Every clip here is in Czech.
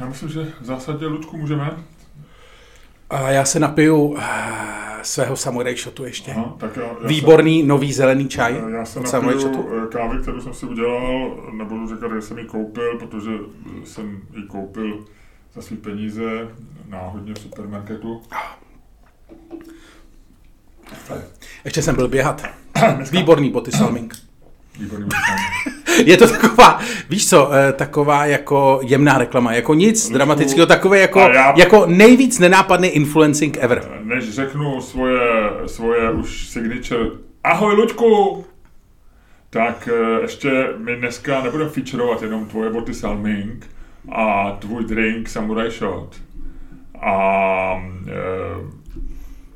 já myslím, že v zásadě, Ludku, můžeme. A já se napiju uh, svého samurai shotu ještě. Aha, tak já, já Výborný nový zelený čaj Se, já se od samurai napiju shotu. eh, kávy, kterou jsem si udělal, nebudu říkat, že jsem ji koupil, protože jsem ji koupil za svý peníze náhodně v supermarketu. Ještě jsem byl běhat. Výborný boty Salming. Výborný výsledek. Je to taková, víš co, eh, taková jako jemná reklama, jako nic dramatického, takové jako, já- jako nejvíc nenápadný influencing ever. Než řeknu svoje, svoje už signature Ahoj Luďku! Tak eh, ještě my dneska nebudeme featurovat jenom tvoje boty Salming a tvůj drink Samurai Shot a e,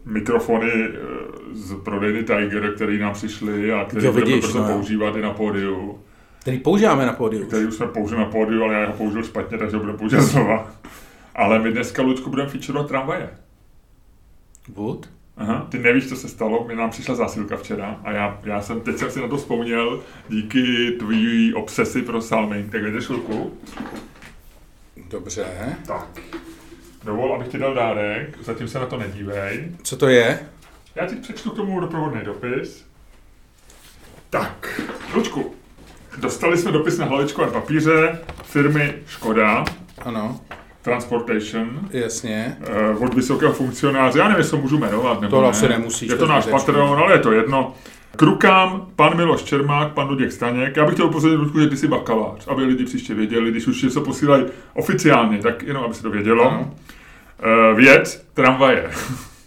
mikrofony eh, z prodejny Tiger, který nám přišli a který Jo, budeme no používat i na pódiu. Který používáme na pódiu. Který už jsme použili na pódiu, ale já ho použil špatně, takže ho budeme používat znova. Ale my dneska, Luďku, budeme featurovat tramvaje. Wood? Aha, ty nevíš, co se stalo, mi nám přišla zásilka včera a já, já jsem, teď jsem si na to vzpomněl díky tvojí obsesi pro Salming, tak jdeš chvilku. Dobře. Tak. Dovol, abych ti dal dárek, zatím se na to nedívej. Co to je? Já ti přečtu k tomu doprovodný dopis. Tak, Lučku, dostali jsme dopis na hlavičkovém papíře firmy Škoda Ano, Transportation jasně. eh, od vysokého funkcionáře, já nevím, jestli to můžu jmenovat, nebo To ne. asi nemusíš, Je to náš patron, ale je to jedno. K rukám pan Miloš Čermák, pan Luděk Staněk. Já bych chtěl upozornit, Ludku, že ty jsi bakalář, aby lidi příště věděli, když už něco posílají oficiálně, tak jenom aby se to vědělo. Ano. Eh, Věc, tramvaje.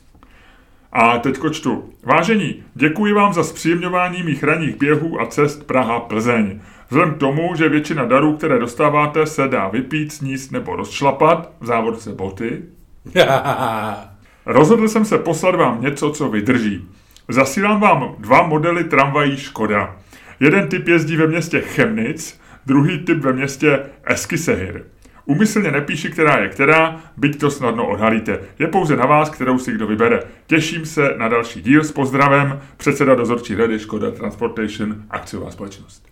A teď čtu. Vážení, děkuji vám za zpříjemňování mých ranních běhů a cest Praha-Plzeň. Vzhledem k tomu, že většina darů, které dostáváte, se dá vypít, sníst nebo rozšlapat, v závodce boty, Rozhodl jsem se poslat vám něco, co vydrží. Zasílám vám dva modely tramvají Škoda. Jeden typ jezdí ve městě Chemnitz, druhý typ ve městě Eskisehir. Umyslně nepíši, která je která, byť to snadno odhalíte. Je pouze na vás, kterou si kdo vybere. Těším se na další díl s pozdravem, předseda dozorčí rady Škoda Transportation, akciová společnost.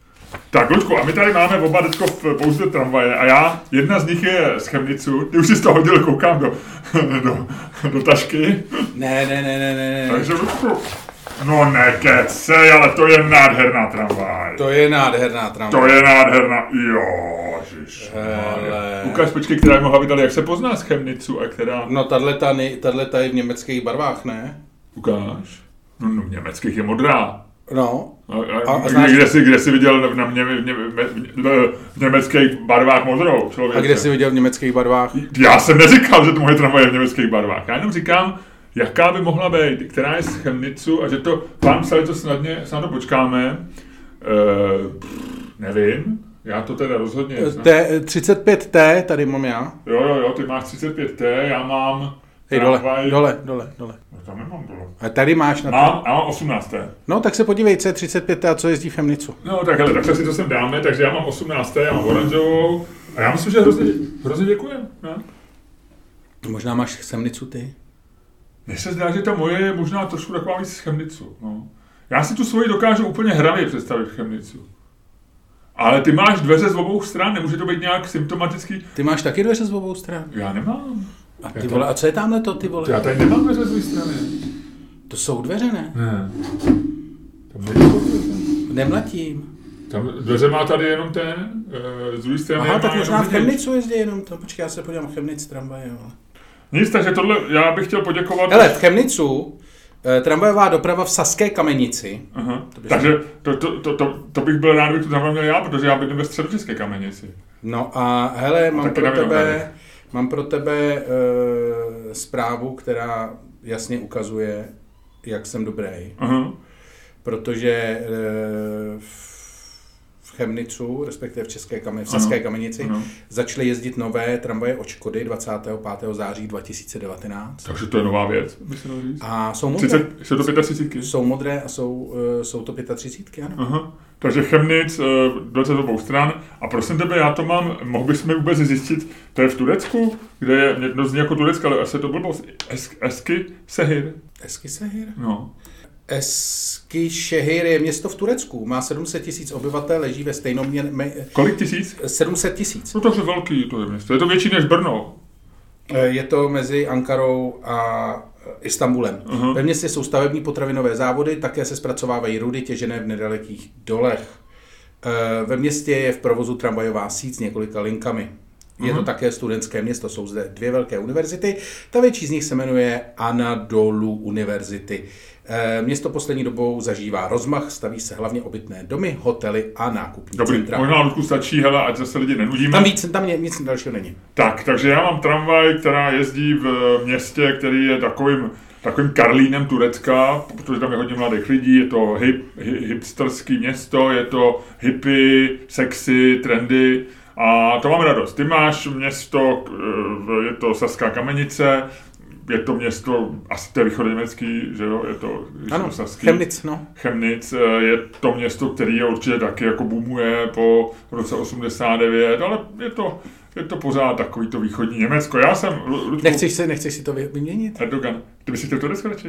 Tak, Lučku, a my tady máme oba teďko v pouze tramvaje a já, jedna z nich je z Chemnicu, ty už si z toho hodil, koukám do, do, do tašky, ne, ne, ne, ne, ne, ne. takže Lučku, no nekecej, ale to je nádherná tramvaj. To je nádherná tramvaj. To je nádherná, jožiš. Hele. Ukáž, počkej, která je mohla vydat, jak se pozná z Chemnicu a která... No tahle ta, je v německých barvách, ne? Ukáž. No, no v německých je modrá. No. A, a, A- znáš- kde, jsi, kde jsi viděl na mě, v, ně, v, v německých barvách modrou člověk? A kde jsi viděl v německých barvách? Já jsem neříkal, že to moje tramvaj je v německých barvách. Já jenom říkám, jaká by mohla být, která je z Chemnicu a že to, pán psali to snadně, snadno počkáme. Uh, nevím, já to teda rozhodně znám. T, 35T tady mám já. Jo, jo, jo, ty máš 35T, já mám Hej, dole, tramvaj- dole, dole, dole. No, tam nemám dole. A tady máš na Mám, to. já mám 18. No, tak se podívej, co je 35T a co jezdí v Chemnicu. No tak hele, takhle si to sem dáme, takže já mám 18. já mám oranžovou. A já myslím, že hrozně, hrozně děkujem. Ne? Možná máš Chemnicu ty. Mně se zdá, že ta moje je možná trošku taková víc z Chemnicu. No. Já si tu svoji dokážu úplně hravě představit v Chemnicu. Ale ty máš dveře z obou stran, nemůže to být nějak symptomatický. Ty máš taky dveře z obou stran. Já nemám. A ty vole, a co je tamhle to, ty vole? Já tady nemám dveře z druhé strany. To jsou dveře, ne? Ne. Tam. Nemletím. Tam dveře má tady jenom ten, eh, z druhé strany. Aha, tak možná v. Chemnicu jezdí jenom to. Počkej, já se podívám Chemnic tramvaje. jo. Nic, takže tohle, já bych chtěl poděkovat. Hele, v Chemnicu eh, tramvajová doprava v Saské kamenici. Aha. To Takže to, to, to, to, to, bych byl rád, kdybych to tam měl já, protože já bydlím ve středočeské kamenici. No a hele, mám taky pro tebe, mám pro tebe e, zprávu, která jasně ukazuje, jak jsem dobrý. Aha. Protože e, v v Chemnicu, respektive v České kameni, v Ano, Saské kamenici, ano. začaly jezdit nové tramvaje od Škody 25. září 2019. Takže to je nová věc, by se dalo říct. A jsou modré. 30, jsou to 35. Jsou modré a jsou, e, jsou to 35, ano. Aha. Takže Chemnitz, eh, 20 obou stran. A prosím tebe, já to mám, mohl bys mi vůbec zjistit, to je v Turecku, kde je, no zní jako Turecka, ale asi to blbost, es, Esky Sehir. Esky Sehir? No. Eskişehir je město v Turecku, má 700 tisíc obyvatel, leží ve stejnom mě, Kolik tisíc? 700 tisíc. No takže velký to je město. Je to větší než Brno. Eh, Je to mezi Ankarou a Istanbulem. Aha. Ve městě jsou stavební potravinové závody, také se zpracovávají rudy těžené v nedalekých dolech. Eh, Ve městě je v provozu tramvajová síť s několika linkami. Je to také studentské město, jsou zde dvě velké univerzity. Ta větší z nich se jmenuje Anadolu Univerzity. Eh, Město poslední dobou zažívá rozmach, staví se hlavně obytné domy, hotely a nákupní Dobrý, centra. možná Ludku stačí, hele, ať zase lidi nenudíme. Tam víc, tam nic dalšího není. Tak, takže já mám tramvaj, která jezdí v městě, který je takovým, takovým Karlínem Turecka, protože tam je hodně mladých lidí, je to hip, hi- hipsterský město, je to hippie, sexy, trendy a to mám radost. Ty máš město, eh, je to Saská kamenice, je to město, asi to je východoněmecký, že jo, je to, Ano, to saský. Chemnitz, no. Chemnitz eh, je to město, který je určitě taky jako boomuje po roce 89, ale je to, je to pořád takový to východní Německo. Já jsem, Lu- Ludku, Nechceš si, nechceš si to vy- vyměnit? Erdogan, ty bys si chtěl Turecko radši?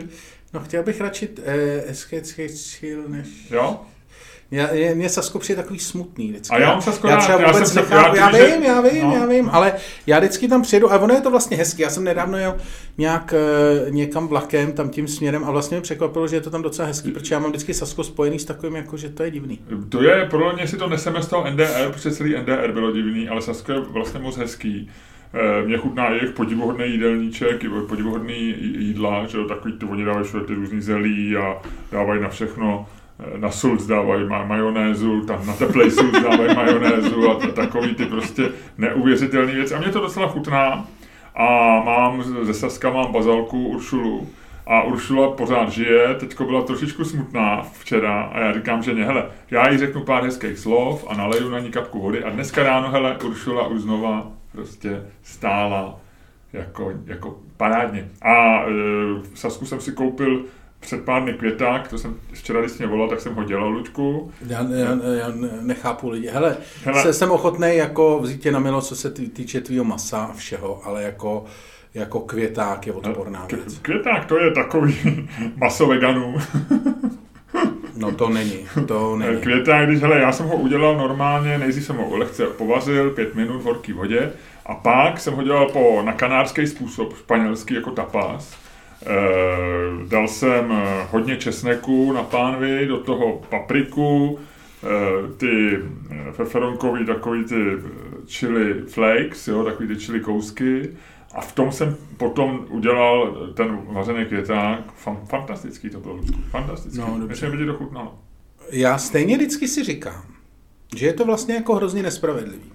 No chtěl bych radši eh, Eskečil než... Jo? Já, je, mě Sasko přijde takový smutný vždycky. A já mám Sasko já třeba já vůbec se- nechápu, já já, vím, já vím, no. já vím, ale já vždycky tam přijedu a ono je to vlastně hezky. Já jsem nedávno jel nějak eh, někam vlakem tam tím směrem a vlastně mě překvapilo, že je to tam docela hezký, protože já mám vždycky Sasko spojený s takovým, jako že to je divný. To je, podle mě si to neseme z toho NDR, protože celý NDR bylo divný, ale Sasko je vlastně moc hezký. Eh, Mě chutná i jejich podivuhodný jídelníček, podivuhodný jí- jídla, že jo, takový ty, oni dávají všude ty různý zelí a dávají na všechno, na sulc dávají ma- majonézu, tam na teplej sulc dávají majonézu a takový ty prostě neuvěřitelné věci. A mě to docela chutná a mám ze Saska mám bazalku Uršulu, a Uršula pořád žije, teďko byla trošičku smutná včera a já říkám, že ne, hele, já jí řeknu pár hezkých slov a naleju na ní kapku vody a dneska ráno, hele, Uršula už znova prostě stála jako, jako parádně. A e, v Sasku jsem si koupil před pár dny květák, to jsem včera, když mě volal, tak jsem ho dělal, Luďku. Já, já, já nechápu lidi. Hele, Hele. se, jsem ochotný jako vzít tě na milo, co se tý, týče tvýho masa a všeho, ale jako, jako květák je odporná věc. Květák, to je takový maso veganů. No to není, to není. Květák, když, hele, já jsem ho udělal normálně, nejdřív jsem ho lehce povařil, pět minut v horké vodě, a pak jsem ho dělal po, na kanárský způsob, španělský jako tapas. E, dal jsem eh, hodně česneku na pánvi, do toho papriku, e, ty eh, feferonkový takový ty eh, chili flakes, jo, takový ty chili kousky. A v tom jsem potom udělal ten vařený květák. Fan, fantastický to bylo, fantastický. No, dobře. Myslím, že by ti to chutnalo. Já stejně vždycky si říkám, že je to vlastně jako hrozně nespravedlivý.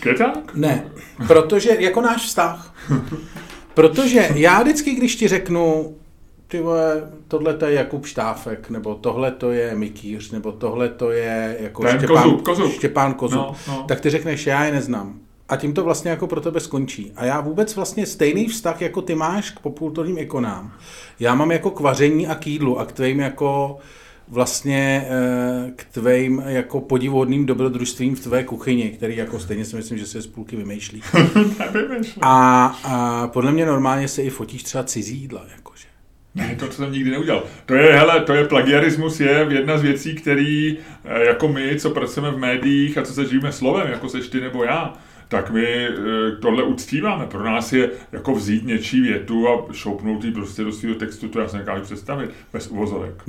Květák? Ne, protože jako náš vztah. Protože já vždycky, když ti řeknu, ty vole, tohle to je Jakub Štáfek, nebo tohle to je Mikýř, nebo tohle to je jako Ten Štěpán Kozub, Kozub. Štěpán Kozub, No, no. tak ty řekneš, já je neznám. A tím to vlastně jako pro tebe skončí. A já vůbec vlastně stejný vztah, jako ty máš k populturním ikonám. Já mám jako k vaření a k jídlu a k tvým jako vlastně eh, k tvým jako podivuhodným dobrodružstvím v tvé kuchyni, který jako stejně si myslím, že se z půlky vymýšlí. A, a podle mě normálně se i fotíš třeba cizí jídla, jakože. Ne, to, co jsem nikdy neudělal. To je, hele, to je plagiarismus, je jedna z věcí, který eh, jako my, co pracujeme v médiích a co se žijeme slovem, jako seš ty nebo já, tak my eh, tohle uctíváme. Pro nás je jako vzít něčí větu a šoupnout ji prostě do svého textu, to já si nekážu představit, bez uvozovek.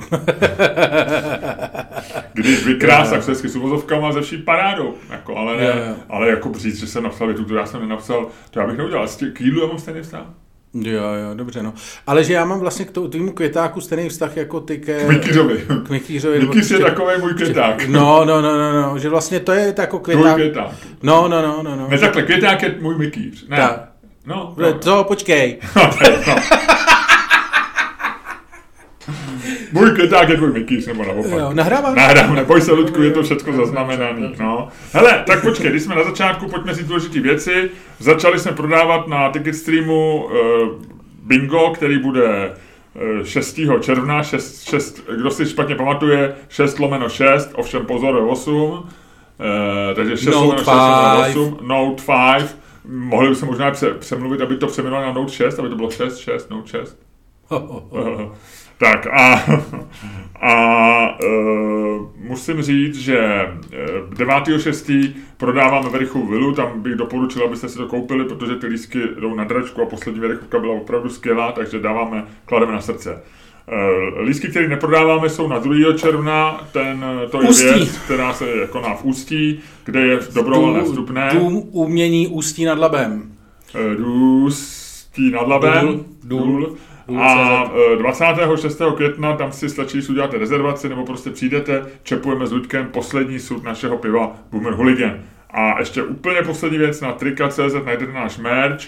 Když vykrás, tak se hezky s uvozovkama ze vší parádou. Jako, ale, ne, ale jako říct, že jsem napsal větu, to já jsem nenapsal, to já bych neudělal. K jídlu já mám stejný vztah. Jo, jo, dobře, no. Ale že já mám vlastně k tomu květáku stejný vztah jako ty ke... K Mikýřovi. K Mikýřovi. nebo Mikýř je takový můj květák. No, no, no, no, no, že vlastně to je jako květák. květák. No, no, no, no, no. Ne, takhle, květák je můj mikýř. Ne. Tak. No, No. no. To, počkej. Můj květák je tvůj mikýř, nebo naopak. Jo, nahrávám. Nahrám, neboj se, Ludku, je to všechno zaznamenaný. No. Hele, tak počkej, když jsme na začátku, pojďme si důležité věci. Začali jsme prodávat na Ticketstreamu uh, bingo, který bude eh, 6. června, 6, 6, kdo si špatně pamatuje, 6 lomeno 6, ovšem pozor, je 8. Uh, takže 6 Note lomeno 6 lomeno 5. 8, Note 5. Mohli bychom možná pře- přemluvit, aby to přeměnilo na Note 6, aby to bylo 6, 6, Note 6. Tak a, a uh, musím říct, že uh, 9.6. prodáváme Verichovu vilu, tam bych doporučil, abyste si to koupili, protože ty lísky jdou na dračku a poslední Verichovka byla opravdu skvělá, takže dáváme, klademe na srdce. Uh, lístky, které neprodáváme, jsou na 2. června, ten, to je Ústí. věc, která se koná v Ústí, kde je dobrovolné vstupné. Dům umění Ústí nad Labem. Eh, Důstí nad Labem. Důl, důl, důl A eh, 26. května tam si stačí, když uděláte rezervaci, nebo prostě přijdete, čepujeme s Luďkem poslední sud našeho piva Boomer Hooligan. A ještě úplně poslední věc, na trika.cz najdete náš merch,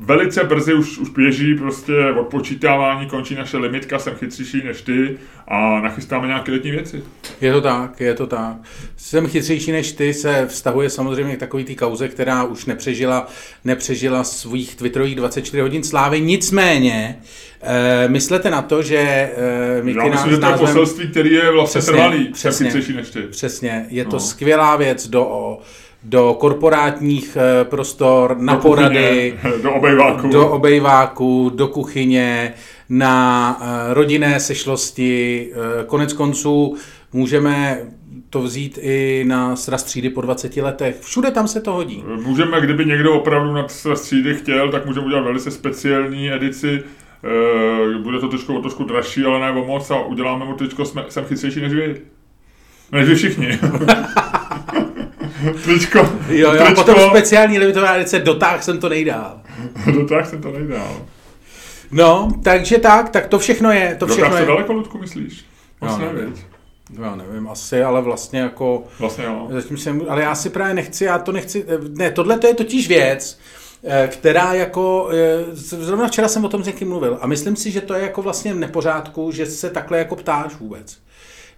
Velice brzy už, už běží prostě odpočítávání, končí naše limitka, jsem chytřejší než ty a nachystáme nějaké letní věci. Je to tak, je to tak. Jsem chytřejší než ty se vztahuje samozřejmě k takový té kauze, která už nepřežila, nepřežila svých twitterových 24 hodin slávy. Nicméně, e, myslete na to, že e, Mickey Já myslím, že to je poselství, který je vlastně Přesně, trvalý, jsem přesně. chytřejší než ty. Přesně, je to No. skvělá věc do, do korporátních eh, prostor, na Do porady, kuchyně, do obejváku. do obejváku, do kuchyně, na eh, rodinné sešlosti. Eh, Konec konců můžeme to vzít i na sraz třídy po 20 letech. Všude tam se to hodí. Můžeme, kdyby někdo opravdu na své střídy chtěl, tak můžeme udělat velice speciální edici. Bude to trošku, trošku dražší, ale ne o moc a uděláme mu tričko, jsme, jsem chytřejší než vy. Než vy všichni. tričko, Jo, jo, tričko, potom speciální limitovaná edice, dotáh jsem to nejdál. dotáh jsem to nejdál. No, takže tak, tak to všechno je, to Dotáh všechno se je. daleko, Ludku, myslíš? Vlastně Jo, věc. Já nevím, asi, ale vlastně jako... Vlastně jo. Zatím jsem, ale já si právě nechci, já to nechci, ne, tohle to je totiž věc, eh, která jako, eh, zrovna včera jsem o tom s někým mluvil a myslím si, že to je jako vlastně v nepořádku, že se takhle jako ptáš vůbec.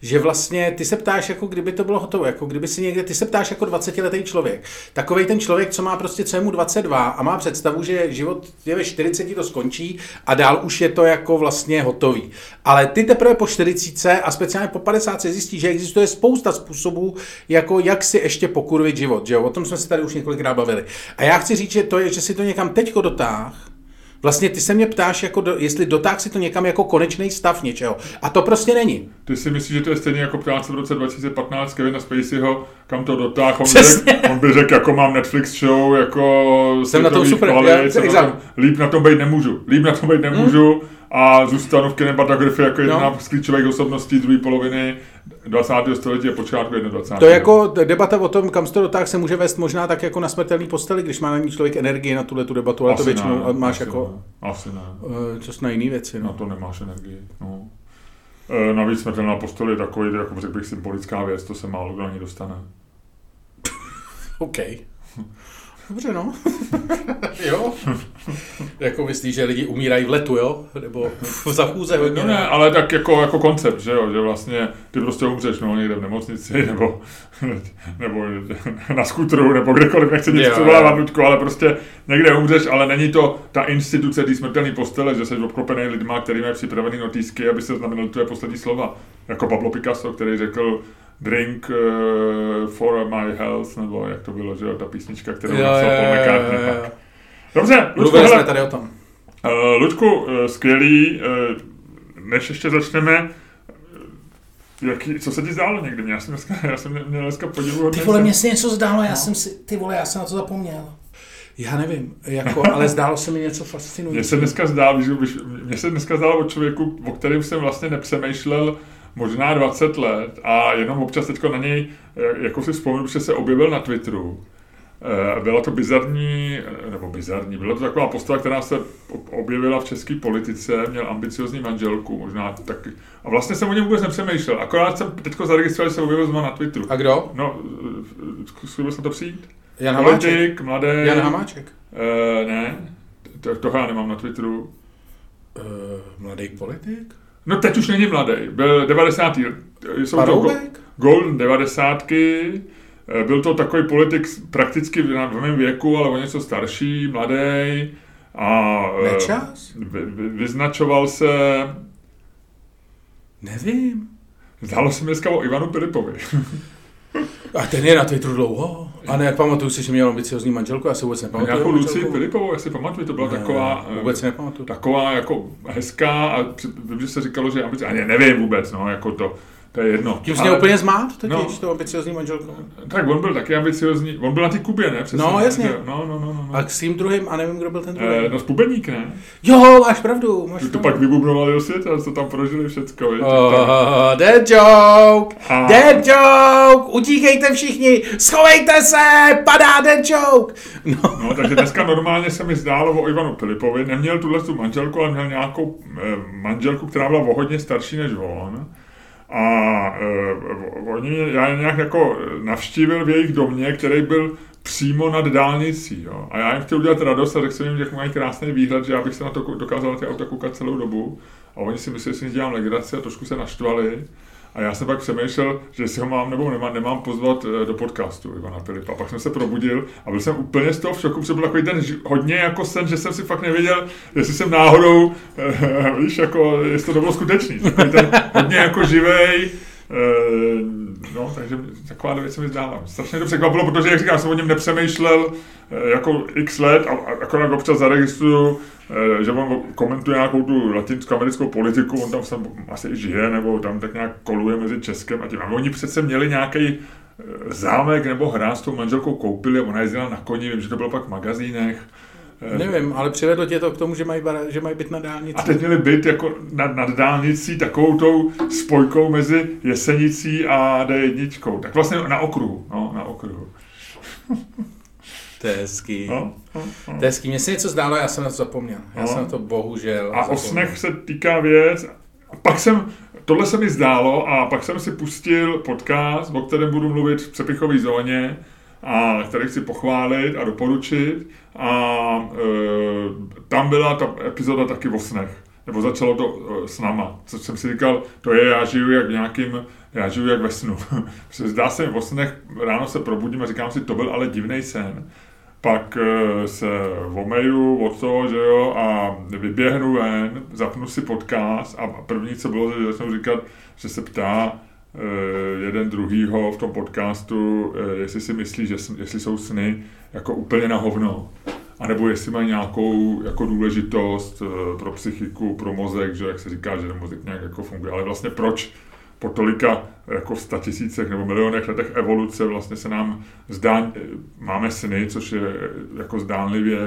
Že vlastně ty se ptáš, jako kdyby to bylo hotovo, jako kdyby si někde, ty se ptáš jako 20-letý člověk. Takový ten člověk, co má prostě, co je mu 22 a má představu, že život je ve 40 to skončí a dál už je to jako vlastně hotový. Ale ty teprve po 40 a speciálně po 50 zjistíš, že existuje spousta způsobů, jako jak si ještě pokurvit život. Že jo? O tom jsme se tady už několikrát bavili. A já chci říct, že to je, že si to někam teďko dotáh, Vlastně ty se mě ptáš, jako do, jestli dotáh si to někam jako konečný stav něčeho. A to prostě není. Ty si myslíš, že to je stejně jako ptát se v roce 2015 Kevina Spaceyho, kam to dotáhl, on, řek, on by řekl, jako mám Netflix show, jako Jsem na tom super, kvalit, já- jsem na tom, líp na tom být nemůžu, líp na tom být nemůžu a zůstanu v kinematografii jako jedna No. z klíčových osobností druhé poloviny 20. století a počátku 21. To je jako debata o tom, kam se to dotáh se může vést možná tak jako na smrtelný posteli, když má na ní člověk energii na tuhle tu debatu, ale to Asi většinou ne, máš asi jako Ne, asi ne. eh, čas na jiný věci. Na No. to nemáš energii. No. E, navíc smrtelná postoj je takový, jako řekl bych, symbolická věc, to se málo kdo ani dostane. OK. Dobře, no. jo. jako myslíš, že lidi umírají v letu, jo? Nebo v zachůze hodně? No ne, ale tak jako, jako koncept, že jo, že vlastně ty prostě umřeš, no, někde v nemocnici, nebo, nebo na skutru, nebo kdekoliv, nechci nic přivolávat, jo. Ludku, ale prostě někde umřeš, ale není to ta instituce té smrtelné postele, že jsi obklopený lidma, který mají připravený notýsky, aby se znamenaly tvoje poslední slova. Jako Pablo Picasso, který řekl drink uh, for my health, nebo jak to bylo, že jo, ta písnička, kterou Jo, napsal jo, Paul jo, McCartney. jo, jo. pak. Dobře, Mluvili hele, jsme tady o tom. Uh, Luďku, uh, skvělý, uh, než ještě začneme, uh, jaký, co se ti zdálo někdy? Já jsem dneska, já jsem měl dneska podivu Ty vole, mně se něco zdálo, já No. jsem si, ty vole, já jsem na to zapomněl. Já nevím, jako, ale zdálo se mi něco Mně fascinujícího. se dneska zdálo, víš, mně se dneska zdálo o člověku, o kterém jsem vlastně nepřemýšlel možná 20 let a jenom občas teďko na něj, eh, jako si vzpomenu, že se objevil na Twitteru. Eh, Byla to bizarní, eh, nebo bizarní, byla to taková postava, která se ob- objevila v české politice, měl ambiciozní manželku, možná taky. A vlastně jsem o něm vůbec nepřemýšlel, akorát jsem teďko zaregistroval, že se objevil znovu na Twitteru. A kdo? No, zkusil jsem to přijít? Jan Hamáček. Politik, mladý. Jan Hamáček. Ne, to, toho já nemám na Twitteru. Mladý politik? No teď už není mladý, byl 90. Jsou to go- Paroubek? Golden 90. Eh, Byl to takový politik prakticky v v mém věku, ale o něco starší, mladý. A eh, Nečas? vy, vy, vyznačoval se, Nevím. zdálo se mi dneska o Ivanu Pilipovi. A ten je na Twitteru dlouho. A ne, pamatuju si, že měl ambiciozní manželku, já si vůbec nepamatuju. nějakou manželku. Luci Filipovou, já si pamatuju, to byla Ne, taková... Vůbec nepamatuju. Taková jako hezká a vím, že se říkalo, že ambice, ani nevím vůbec, no, jako to, to je jedno. Tím jsi mě úplně zmát, totiž, No. tou ambiciozní manželkou. Tak on byl taky ambiciozní, on byl na té Kubě, ne? Přesně, No, jasně. No, no, no, no. no. A s tím druhým, a nevím, kdo byl ten druhý. Eh, no, Spubeník, ne? Jo, máš pravdu, máš Ty to pak vybubnovali do světa, co tam prožili všecko? Oh, dead joke! A- Dead joke! Utíkejte všichni! Schovejte se! Padá dead joke! No. No, takže dneska normálně se mi zdálo o Ivanu Filipovi, neměl tuhle tu manželku, ale měl nějakou eh, manželku, která byla o hodně starší než on. A eh, oni, mě- já nějak jako navštívil v jejich domě, který byl přímo nad dálnicí. Jo. A já jim chtěl udělat radost a řekl jsem jim, jak mají krásný výhled, že já bych se na to dokázal ty auta koukat celou dobu. A oni si mysleli, že si dělám legraci a trošku se naštvali. A já jsem pak přemýšlel, že si ho mám nebo nemám, nemám pozvat eh, do podcastu Ivana Filipa. Pak jsem se probudil a byl jsem úplně z toho v šoku, protože byl takový ten hodně jako sen, že jsem si fakt nevěděl, jestli jsem náhodou, eh, víš, jako, jestli to bylo skutečný. Takový ten hodně jako živej, no, takže taková věc se mi zdála. Strašně to překvapilo, protože, jak říkám, jsem o něm nepřemýšlel eh, jako x let a, akorát občas zaregistruju, eh, že on komentuje nějakou tu latinskoamerickou politiku, on tam sam asi i žije, nebo tam tak nějak koluje mezi Českem a tím. A oni přece měli nějaký eh, zámek nebo hra s tou manželkou koupili ona jezdila na koni, vím, že to bylo pak v magazínech. Eh, Nevím, ale přivedlo tě to k tomu, že mají, bara- že mají byt na dálnici. a teď měli byt jako nad, nad dálnicí takovou tou spojkou mezi Jesenicí a D1. Tak vlastně na okruhu. No, na okruhu. To je hezký. No, no, no. To je hezký. Mně se něco zdálo, já jsem na to zapomněl. Já No. jsem na to bohužel A o zapomněl. snech se týká věc. A pak jsem, tohle se mi zdálo a pak jsem si pustil podcast, o kterém budu mluvit v přepichové zóně a který chci pochválit a doporučit. A e, tam byla ta epizoda taky o snech. Nebo začalo to e, s náma. Co jsem si říkal, to je, já žiju jak v nějakým, já žiju jak ve snu. Zdá se mi o snech, ráno se probudím a říkám si, to byl ale divný sen pak eh, se omeju od toho, že jo, a vyběhnu ven, zapnu si podcast a první, co bylo, že začnu říkat, že se ptá jeden druhýho v tom podcastu, eh, jestli si myslí, že jestli jsou sny jako úplně na hovno. A nebo jestli mají nějakou jako důležitost eh, pro psychiku, pro mozek, že jak se říká, že ten mozek nějak jako funguje. Ale vlastně proč po tolika jako statisících nebo milionech letech evoluce vlastně se nám zdá, máme sny, což je jako zdánlivě,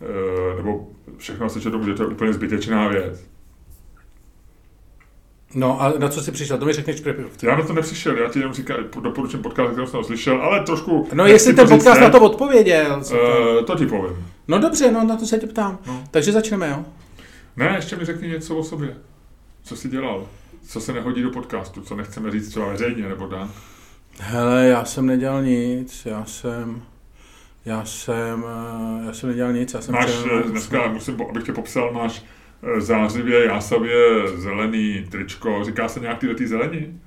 eh, nebo všechno se tomu, že to je úplně zbytečná věc. No a na co jsi přišel? To mi řekneš první. Já na to nepřišel, já ti jenom říkám, doporučím podcast, který jsem slyšel, ale trošku... No jestli ten podcast ne, na to odpověděl. co to- ti povím. No dobře, no na to se tě ptám. No. Takže začneme, jo? Ne, ještě mi řekni něco o sobě. Co jsi dělal? Co se nehodí do podcastu? Co nechceme říct třeba veřejně, nebo tak? Hele, já jsem nedělal nic, já jsem... Já jsem, eh, já jsem nedělal nic, já jsem Máš eh, dneska, musím, abych tě popsal, máš zářivě, jásavě zelený tričko. Říká se nějak tyhle ty zelení?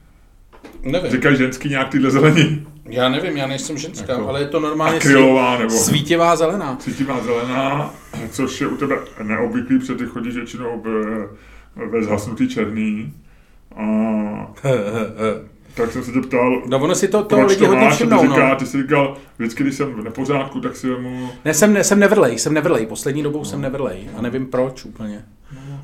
Nevím. Říkají ženský nějak tyhle zelení? Já nevím, já nejsem ženská, Jako ale je to normálně Akrylová nebo svítivá zelená. cítivá zelená, což je u tebe neobvyklý, protože ty chodíš většinou ve, ve zhasnutý černý. A tak jsem se tě ptal, No ono si to, to proč lidi to hodně máš, a ty, všimnou, říká, no. ty jsi říkal, vždycky, když jsem v nepořádku, tak si mu, Ne, jsem, ne, jsem nevrlej, jsem nevrlej, poslední dobou jsem nevrlej a nevím proč úplně.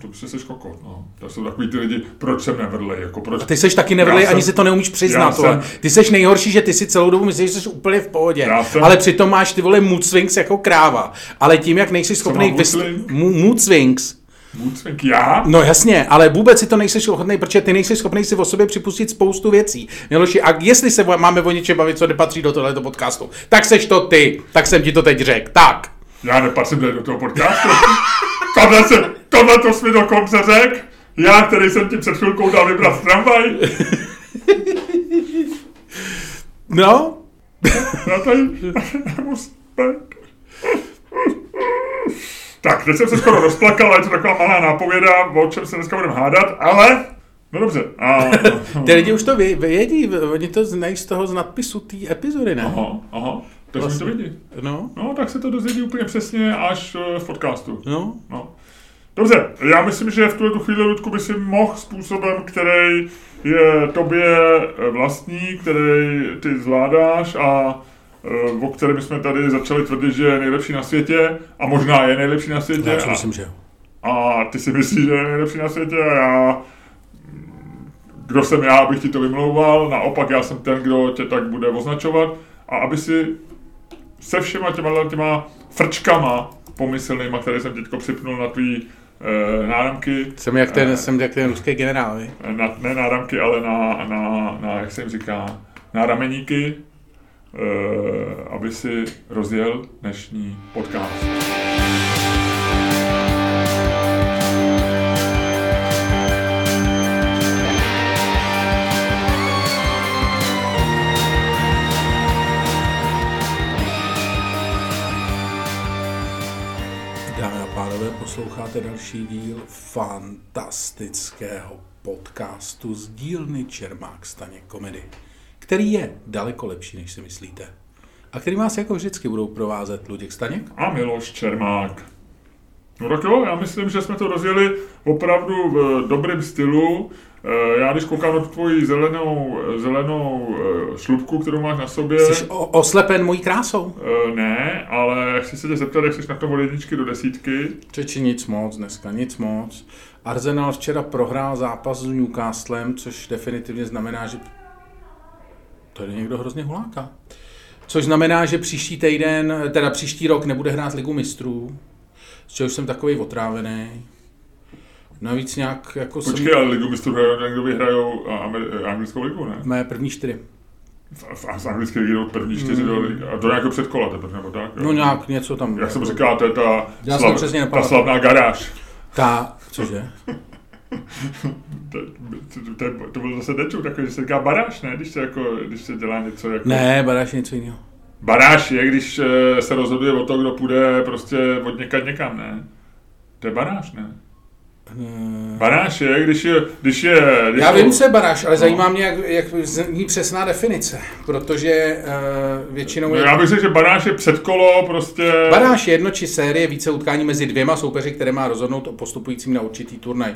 To by seš kokot, no. To jsou takový ty lidi, proč jsem nevrlej, jako proč A ty seš taky nevrlej, Já ani jsem- si to neumíš přiznat, jsem-. Ty seš nejhorší, že ty si celou dobu myslíš, že jsi úplně v pohodě. Jsem- Ale přitom máš ty vole mood swings jako kráva. Ale tím, jak nejsi schopný... mám mood swing? mood swings. Já? No jasně, ale vůbec si to nejsi schopný, protože ty nejsi schopný si o sobě připustit spoustu věcí. Miloši, a jestli se máme o něčem bavit, co nepatří do tohoto podcastu, tak seš to ty. Tak jsem ti to teď řekl. Tak. Já nepatřím do toho podcastu. tohle, se, tohle to jsi mi dokonce řekl. Já, který jsem ti před chvilkou dal vybrat tramvaj. No, Já tady Tak, teď jsem se skoro rozplakal, ale je to taková malá nápověda, o čem se dneska budeme hádat, ale... No dobře. A, ty lidi už to vě- vědí, oni to znají z toho z nadpisu té epizody, ne? aha, aha, takže mi to Vlastně. vidí. No, No, tak se to dozvědí úplně přesně až eh, v podcastu. no. No. Dobře, já myslím, že v tuhle tu chvíli, Ludku, by si mohl způsobem, který je tobě eh, vlastní, který ty zvládáš a eh, o kterém jsme tady začali tvrdit, že je nejlepší na světě a možná je nejlepší na světě. Já si a, myslím, že jo. a ty si myslíš, že je nejlepší na světě a já kdo jsem já, abych ti to vymlouval, naopak já jsem ten, kdo tě tak bude označovat a aby si se všema těma, těma frčkama pomyslnýma, které jsem teďko připnul na tvý náramky, Jsem jak ten, Eh. jsem jak ten ruský generál, vi? na, ne náramky, ale na, na, na, jak se jim říká, na rameníky, e, aby si rozjel dnešní podcast. Posloucháte další díl fantastického podcastu z dílny Čermák Staněk Komedy, který je daleko lepší, než si myslíte. A který vás jako vždycky budou provázet Luděk Staněk A Miloš Čermák. No tak jo, já myslím, že jsme to rozjeli opravdu v dobrém stylu. Eh, Já když koukám na tvoji zelenou, zelenou eh, šlubku, kterou máš na sobě, Jsi o- oslepen mojí krásou? eh, ne, ale chci se tě zeptat, jak jsi na tom od jedničky do desítky. Čeči nic moc dneska, nic moc. Arsenal včera prohrál zápas s Newcastlem, což definitivně znamená, že... Tady někdo hrozně huláka. Což znamená, že příští týden, teda příští rok nebude hrát ligu mistrů, z čehož jsem takový otrávený. Navíc nějak jako Počkej, ale ligu mistrů hrajou, někdo vyhrajou a- Amer- anglickou ligu, ne? Mé první čtyři. V, v, z anglické ligy jdou první čtyři do ligy. A do nějakého předkola teprve, nebo tak? jo? No nějak něco tam. Jak jsem říkal, to je ta, jsem přesně ta slavná garáž. Ta, cože? To, to, to, to byl zase dečuk takový, že se říká baráž, ne? Když se, jako, když se dělá něco jako... Ne, badáš je něco jiného. Baráž je, když eh, se rozhoduje o to, kdo půjde prostě od někad někam, ne? To je baráž, ne? Eh, Baráž je, když je... Když je když Já to- vím, co je baráž, ale zajímá mě, jak, jak zní přesná definice, protože uh, většinou No, je... já bych řekl, že baráž je předkolo, prostě... Baráž je jedno či série více utkání mezi dvěma soupeři, které má rozhodnout o postupujícím na určitý turnaj.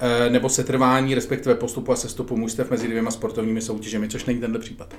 Eh, nebo setrvání, respektive postupu a sestupu mužstev mezi dvěma sportovními soutěžemi, což není tenhle případ.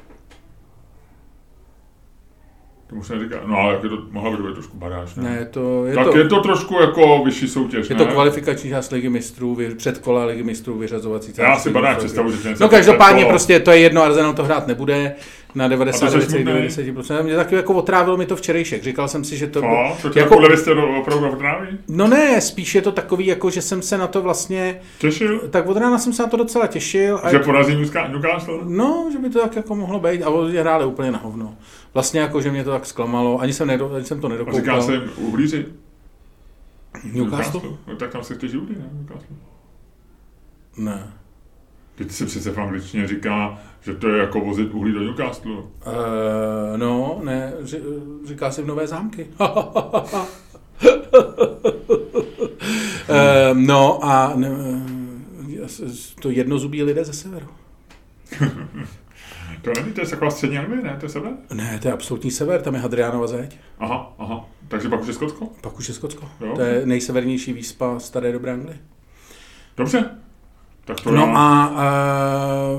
To už neříká. No ale to, mohla by to být trošku baráž, ne? Ne, to je, tak to, je to trošku jako vyšší soutěž, je ne? to kvalifikační část ligy mistrů, vy- předkola ligy mistrů, vyřazovací Já část si ligy baráž představu, že No každopádně předkolo. prostě to je jedno, Arsenal to hrát nebude na A to jsi 99,90%. Mě taky jako otrávil mi to včerejšek. Říkal jsem si, že to... A, to tě jako, jako levistě opravdu odtráví? no ne, spíš je to takový, jako že jsem se na to vlastně... Těšil? Tak od rána jsem se na to docela těšil. A Že porazí Newca- Newcastle? No, že by to tak jako mohlo být. A hráli úplně na hovno. Vlastně jako, že mě to tak zklamalo. Ani jsem, nedo, ani jsem to A říká nedokoukal. se uhlíři. Newcastle? No, tak tam se chtějí uhlí, ne? Newcastle. Ne. Teď se přece v angličtině říká, že to je jako vozit uhlí do Newcastle. Uh, no, ne, ři- říká si v Nové zámky. uh, no a ne, eh, to jednozubí lidé ze severu. To není, to je taková střední Anglie, ne? To je sebe? Ne, to je absolutní sever, tam je Hadriánova zeď. Aha, aha. Takže pak už je Skotsko? Pak už je Skotsko. Jo. To je nejsevernější výspa staré dobré Anglie. Dobře. Tak to No a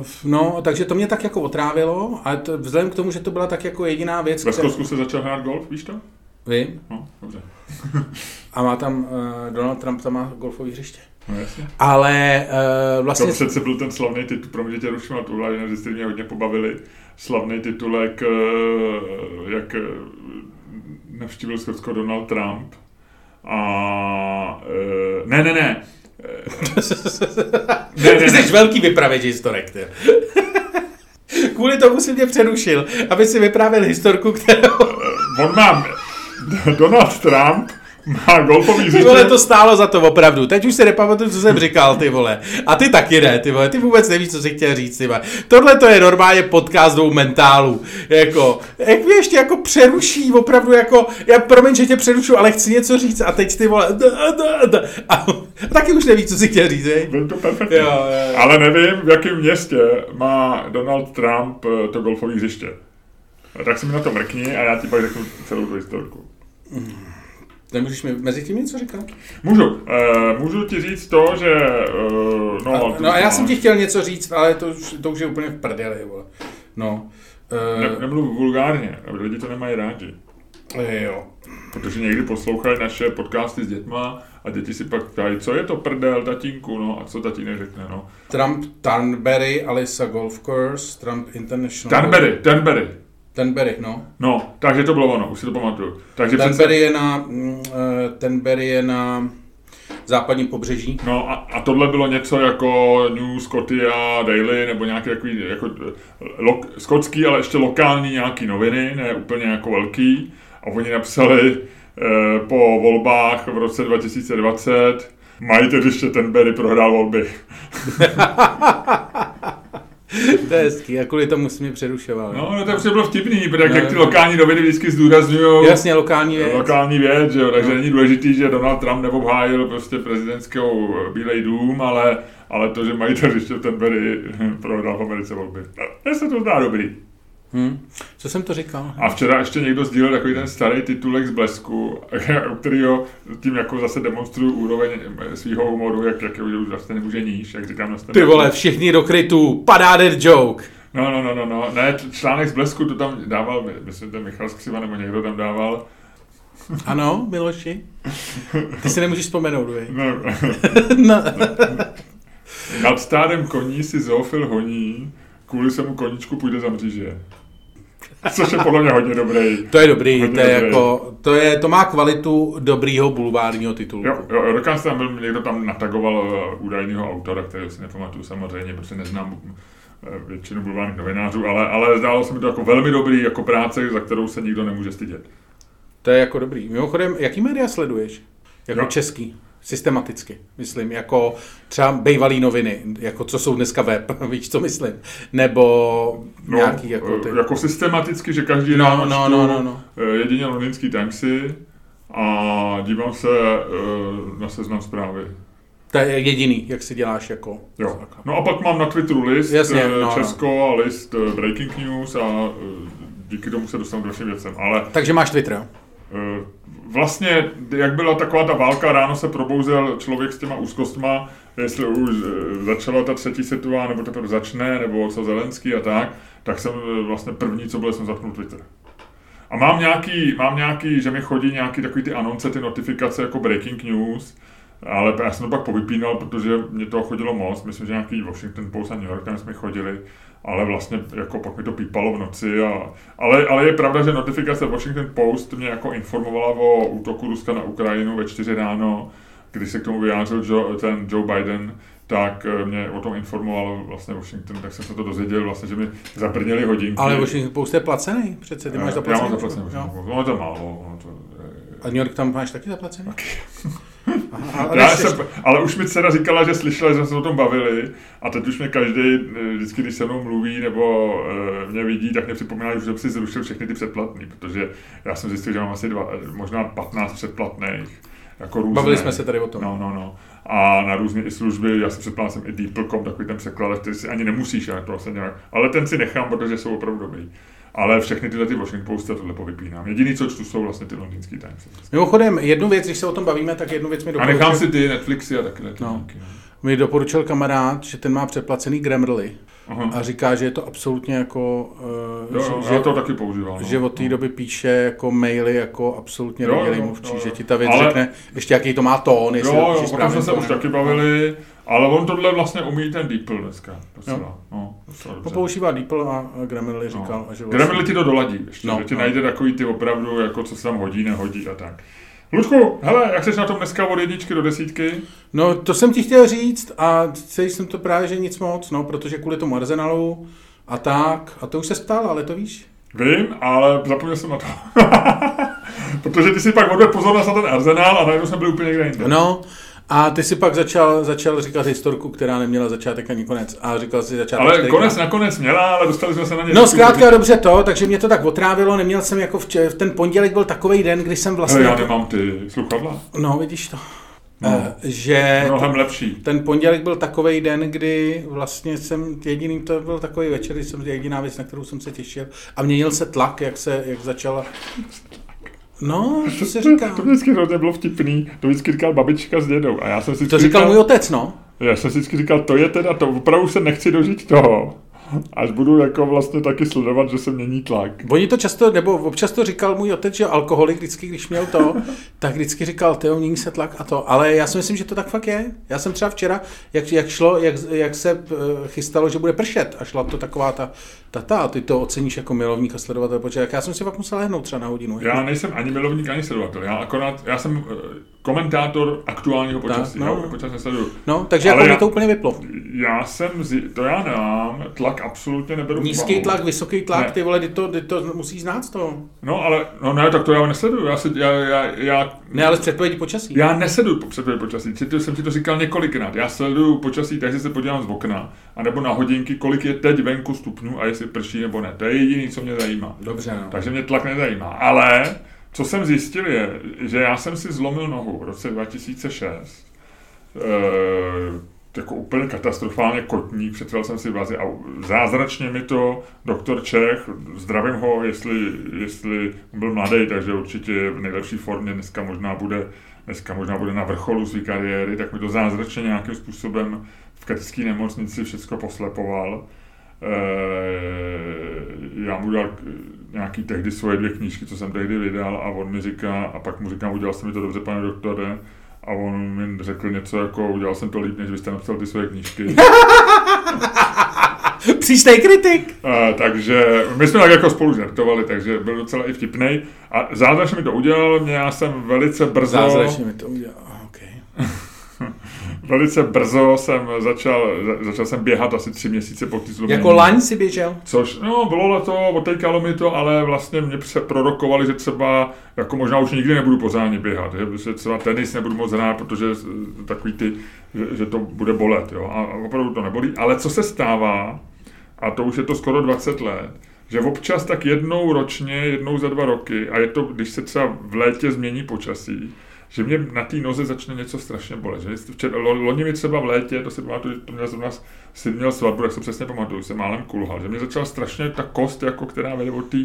uh, no, takže to mě tak jako otrávilo, a to, vzhledem k tomu, že to byla tak jako jediná věc, Ve Skotsku se začal hrát golf, víš to? Vím. No, dobře. A má tam, uh, Donald Trump tam má golfové hřiště. No jasně. Ale uh, To vlastně... přece byl ten slavný titul, pro mě tě ruším a tohle, jinak jste mě hodně pobavili, slavný titulek, eh, jak eh, navštívil Skotsko Donald Trump. A eh, ne, ne, ne. Eh, ne, ne, Ty jsi velký vypravěč historek, ty. Kvůli tomu si mě přerušil, aby si vyprávěl historku, kterou... On má, Donald Trump má golfový hřiště. vole, to stálo za to opravdu. Teď už si nepamatuju, co jsem říkal, ty vole. A ty taky ne, ty vole. Ty vůbec nevíš, co jsi chtěl říct, ty vole. Tohle to je normálně podcast dvou mentálů. Jako, jak mě ještě jako přeruší, opravdu jako, já promiň, že tě přerušu, ale chci něco říct a teď ty vole, da, da, da. A, a taky už nevíš, co jsi chtěl říct? Byl to perfektní. Jo, jo, jo. Ale nevím, v jakém městě má Donald Trump eh, to golfové hřiště. A Tak si mi na to mrkni a já ti pak řeknu celou tu historku. Nemůžeš mi mezi tím něco říkat? Můžu. Uh, můžu ti říct to, že... Uh, no, A, no a já jsem ti chtěl něco říct, ale to už, to už je úplně v prdeli, vole. No. Ne, nemluv vulgárně, lidi to nemají rádi. E, jo. Protože někdy poslouchají naše podcasty s dětma a děti si pak ptají, co je to prdel, tatínku, no a co tatínek řekne, no. Trump Turnberry, Alisa Golf Course, Trump International. Turnberry, Turnberry. Turnberry, no. No, takže to bylo ono, už si to pamatuju. Takže přece, Turnberry je na, mm, eh, Turnberry je na západním pobřeží. no a, a, tohle bylo něco jako New Scotia Daily, nebo nějaký takový, jako eh, lo, skotský, ale ještě lokální nějaký noviny, ne úplně jako velký. A oni napsali eh, po volbách v roce 2020, mají tedy ještě ten Berry prohrál volby. to je hezký, a kvůli tomu jsi mě přerušoval. No, no to už bylo vtipný, protože No, jak ty no. lokální noviny vždycky zdůrazňují Jasně, lokální věc. lokální věc, že jo, takže No. není důležitý, že Donald Trump neobhájil prostě prezidentskou Bílej dům, ale, ale to, že mají tady ještě ten Berry prohrál v Americe volby. No, Mně se to zdá dobrý. Hm. Co jsem to říkal? A včera ještě někdo sdílel takový ten starý titulek z Blesku, u kterého tím jako zase demonstruju úroveň svého humoru, jak, jak už vlastně nemůže níž, jak říkám na Ty vole, všichni do krytu, padá dead joke. No, no, no, no, no, ne, článek z Blesku to tam dával, my- myslím, že Michal Skřiva nebo někdo tam dával. Ano, Miloši? Ty si nemůžeš vzpomenout, vy. No, no. nad stádem koní si zoofil honí, kvůli svému koníčku půjde za mříže. Což je podle mě hodně dobrý. To je dobrý, Hodně to je dobrý. jako, to, je, to má kvalitu dobrýho bulvárního titulku. Jo, jo, dokonce tam byl, někdo tam natagoval eh, údajného autora, kterého si nepamatuju samozřejmě, protože neznám eh, většinu bulvárních novinářů, ale, ale zdálo se mi to jako velmi dobrý jako práce, za kterou se nikdo nemůže stydět. To je jako dobrý. Mimochodem, jaký média sleduješ? Jako Jo. český? Systematicky, myslím, jako třeba bejvalý noviny, jako co jsou dneska web, víš, co myslím? Nebo nějaký jako ty... eh, jako systematicky, že každý No, ráno no, no, no, no. eh, jedině londýnský Timesy a dívám se eh, na seznam zprávy. To je jediný, jak si děláš jako... Jo. No a pak mám na Twitteru list Jasně, eh, no, no. Česko a list eh, Breaking News a eh, díky tomu se dostanu k dalším věcem. Ale Takže máš Twitter, jo? Eh, vlastně, jak byla taková ta válka, ráno se probouzel člověk s těma úzkostma, jestli už eh, začala ta třetí světová, nebo teprve začne, nebo co Zelenský a tak, tak jsem eh, vlastně první, co byl, jsem zapnul Twitter. A mám nějaký, mám nějaký, že mi chodí nějaký takový ty anonce, ty notifikace jako breaking news, ale já jsem to pak povypínal, protože mě toho chodilo moc. Myslím, že nějaký Washington Post a New York Times mi chodili, ale vlastně jako pak mi to pípalo v noci. A, ale, ale je pravda, že notifikace Washington Post mě jako informovala o útoku Ruska na Ukrajinu ve 4 ráno, když se k tomu vyjádřil Joe, ten Joe Biden, tak eh, mě o tom informoval vlastně Washington, tak jsem se to dozvěděl vlastně, že mi zabrněli hodinky. Ale Washington Post je placený, přece, ty máš Eh, Já zaplacený. mám zaplacený jo? Washington Post. Ono je to málo. Ono to, A New York tam máš taky zaplacený? Aha, ale, Já jsem, ale už mi dcera říkala, že slyšela, že jsme se o tom bavili a teď už mě každý, eh, vždycky, když se mnou mluví nebo uh, mě vidí, tak mě připomíná, že už jsem si zrušil všechny ty předplatný, protože já jsem zjistil, že mám asi dva, možná 15 předplatných. Jako různé. Bavili jsme se tady o tom. No, no, no. A na různé i služby, já jsem předplatil jsem i Deeple.com, takový ten překlad, který si ani nemusíš, ale to vlastně nějak, ale ten si nechám, protože jsou opravdu dobrý. Ale všechny tyhle ty Washington Post tohle povypínám. Jediný, co čtu, jsou vlastně ty londýnský Times. Mimochodem, jednu věc, když se o tom bavíme, tak jednu věc mi A doporučil, nechám si ty Netflixy a takhle. No. nějaký, no. mi doporučil kamarád, že ten má předplacený Grammarly Aha. a říká, že je to absolutně jako, uh, Jo, jo, že, já to taky používal. No. že od té no. doby píše jako maily jako absolutně Jo, jo, mluvčí, jo, že jo. ti ta věc Ale- řekne, ještě jaký to má tón, jestli Jo, jo, píšeš o tom jsme se už taky bavili, ale on tohle vlastně umí ten Deeple dneska. Docela. No, docela dobře. používá DeepL a Grammarly říkal. A že No. Grammarly ti to doladí ještě, No, že ti no. najde takový ty opravdu, jako co se tam hodí, nehodí a tak. Ludku, hele, jak jsi na tom dneska od jedničky do desítky? No, to jsem ti chtěl říct a celý jsem to právě, že nic moc, no, protože kvůli tomu Arsenalu a tak, a to už se ptal, ale to víš. Vím, ale zapomněl jsem na to. Protože ty si pak odvedl pozornost na ten arzenál a najednou jsme byli úplně někde jinde. No, a ty si pak začal, začal říkat historku, která neměla začátek ani konec. A říkal si začátek. Ale který- konec nakonec měla, ale dostali jsme se na ně. No zkrátka dobře to, takže mě to tak otrávilo, neměl jsem jako vče, ten pondělek byl takový den, kdy jsem vlastně... Hele, já nemám ty sluchadla. No, vidíš to. No. No. že Mnohem lepší. ten pondělek byl takový den, kdy vlastně jsem jediný, to byl takový večer, kdy jsem jediná věc, na kterou jsem se těšil. A měnil se tlak, jak se, jak začala... No, to se říká. To vždycky hrozně bylo vtipný, to vždycky říkal babička s dědou. A já jsem si To říkal můj otec, no. Já jsem si vždycky říkal, to je teda to, opravdu se nechci dožít toho, až budu jako vlastně taky sledovat, že se mění tlak. Oni to často, nebo občas to říkal můj otec, že alkoholik vždycky, když měl to, tak vždycky říkal, ty mění se tlak a to. Ale já si myslím, že to tak fakt je. Já jsem třeba včera, jak, jak šlo, jak, jak se eh, chystalo, že bude pršet a šla to taková ta, ta, ta a ty to oceníš jako milovník a sledovatel, protože jak já jsem si fakt musel lehnout třeba na hodinu. Já nejsem ani milovník, ani sledovatel. Já akorát, já jsem eh, komentátor aktuálního počasí. no. No, já počas nesleduju. No, takže Ale jako já- mě to úplně vyplo. Já jsem, to já nemám, tlak absolutně neberu Nízký úvahu. tlak, vysoký tlak, Ne. ty vole, ty to, ty to musíš znát to. No ale, no ne, tak to já nesleduju. Já, si, já, já, já, Ne, ale předpovědi počasí. já nesleduju předpověď počasí. Četl jsem ti to říkal několikrát. Já sleduju počasí, takže se podívám z okna. A nebo na hodinky, kolik je teď venku stupňů a jestli prší nebo ne. To je jediné, co mě zajímá. Dobře, no. Takže mě tlak nezajímá. Ale co jsem zjistil je, že já jsem si zlomil nohu v roce 2006. E, jako úplně katastrofálně kotník, přetřel jsem si vazy a zázračně mi to doktor Čech, zdravím ho, jestli, jestli byl mladý, takže určitě je v nejlepší formě, dneska možná bude, dneska možná bude na vrcholu své kariéry, tak mi to zázračně nějakým způsobem v katické nemocnici všechno poslepoval. Eh, já mu dal nějaký tehdy svoje dvě knížky, co jsem tehdy vydal a on mi říká, a pak mu říkám, udělal jste mi to dobře, pane doktore, a on mi řekl něco jako, udělal jsem to líp, než vy jste napsal ty svoje knížky. Příštej kritik. Uh, takže my jsme tak jako spolu žertovali, takže byl docela i vtipnej. A zázračně mi to udělal, mě já jsem velice brzo, Zázračně mi to udělal. Okay. velice brzo jsem začal, za- začal jsem běhat asi tři měsíce po zlomění. Jako laň si běžel? Což, no, bylo leto, otejkalo mi to, ale vlastně mě se prorokovali, že třeba, jako možná už nikdy nebudu pořádně běhat, že, třeba tenis nebudu moc hrát, protože takový ty, že, že to bude bolet, jo, a, a opravdu to nebolí. Ale co se stává, a to už je to skoro 20 let, že občas tak jednou ročně, jednou za dva roky, a je to, když se třeba v létě změní počasí, že mě na té noze začne něco strašně bolet. Že včera, lo, loni mi třeba v létě, to si pamatuju, to měl zrovna si měl svatbu, tak se přesně pamatuju, jsem málem kulhal, že mě začala strašně ta kost, jako která vede od té,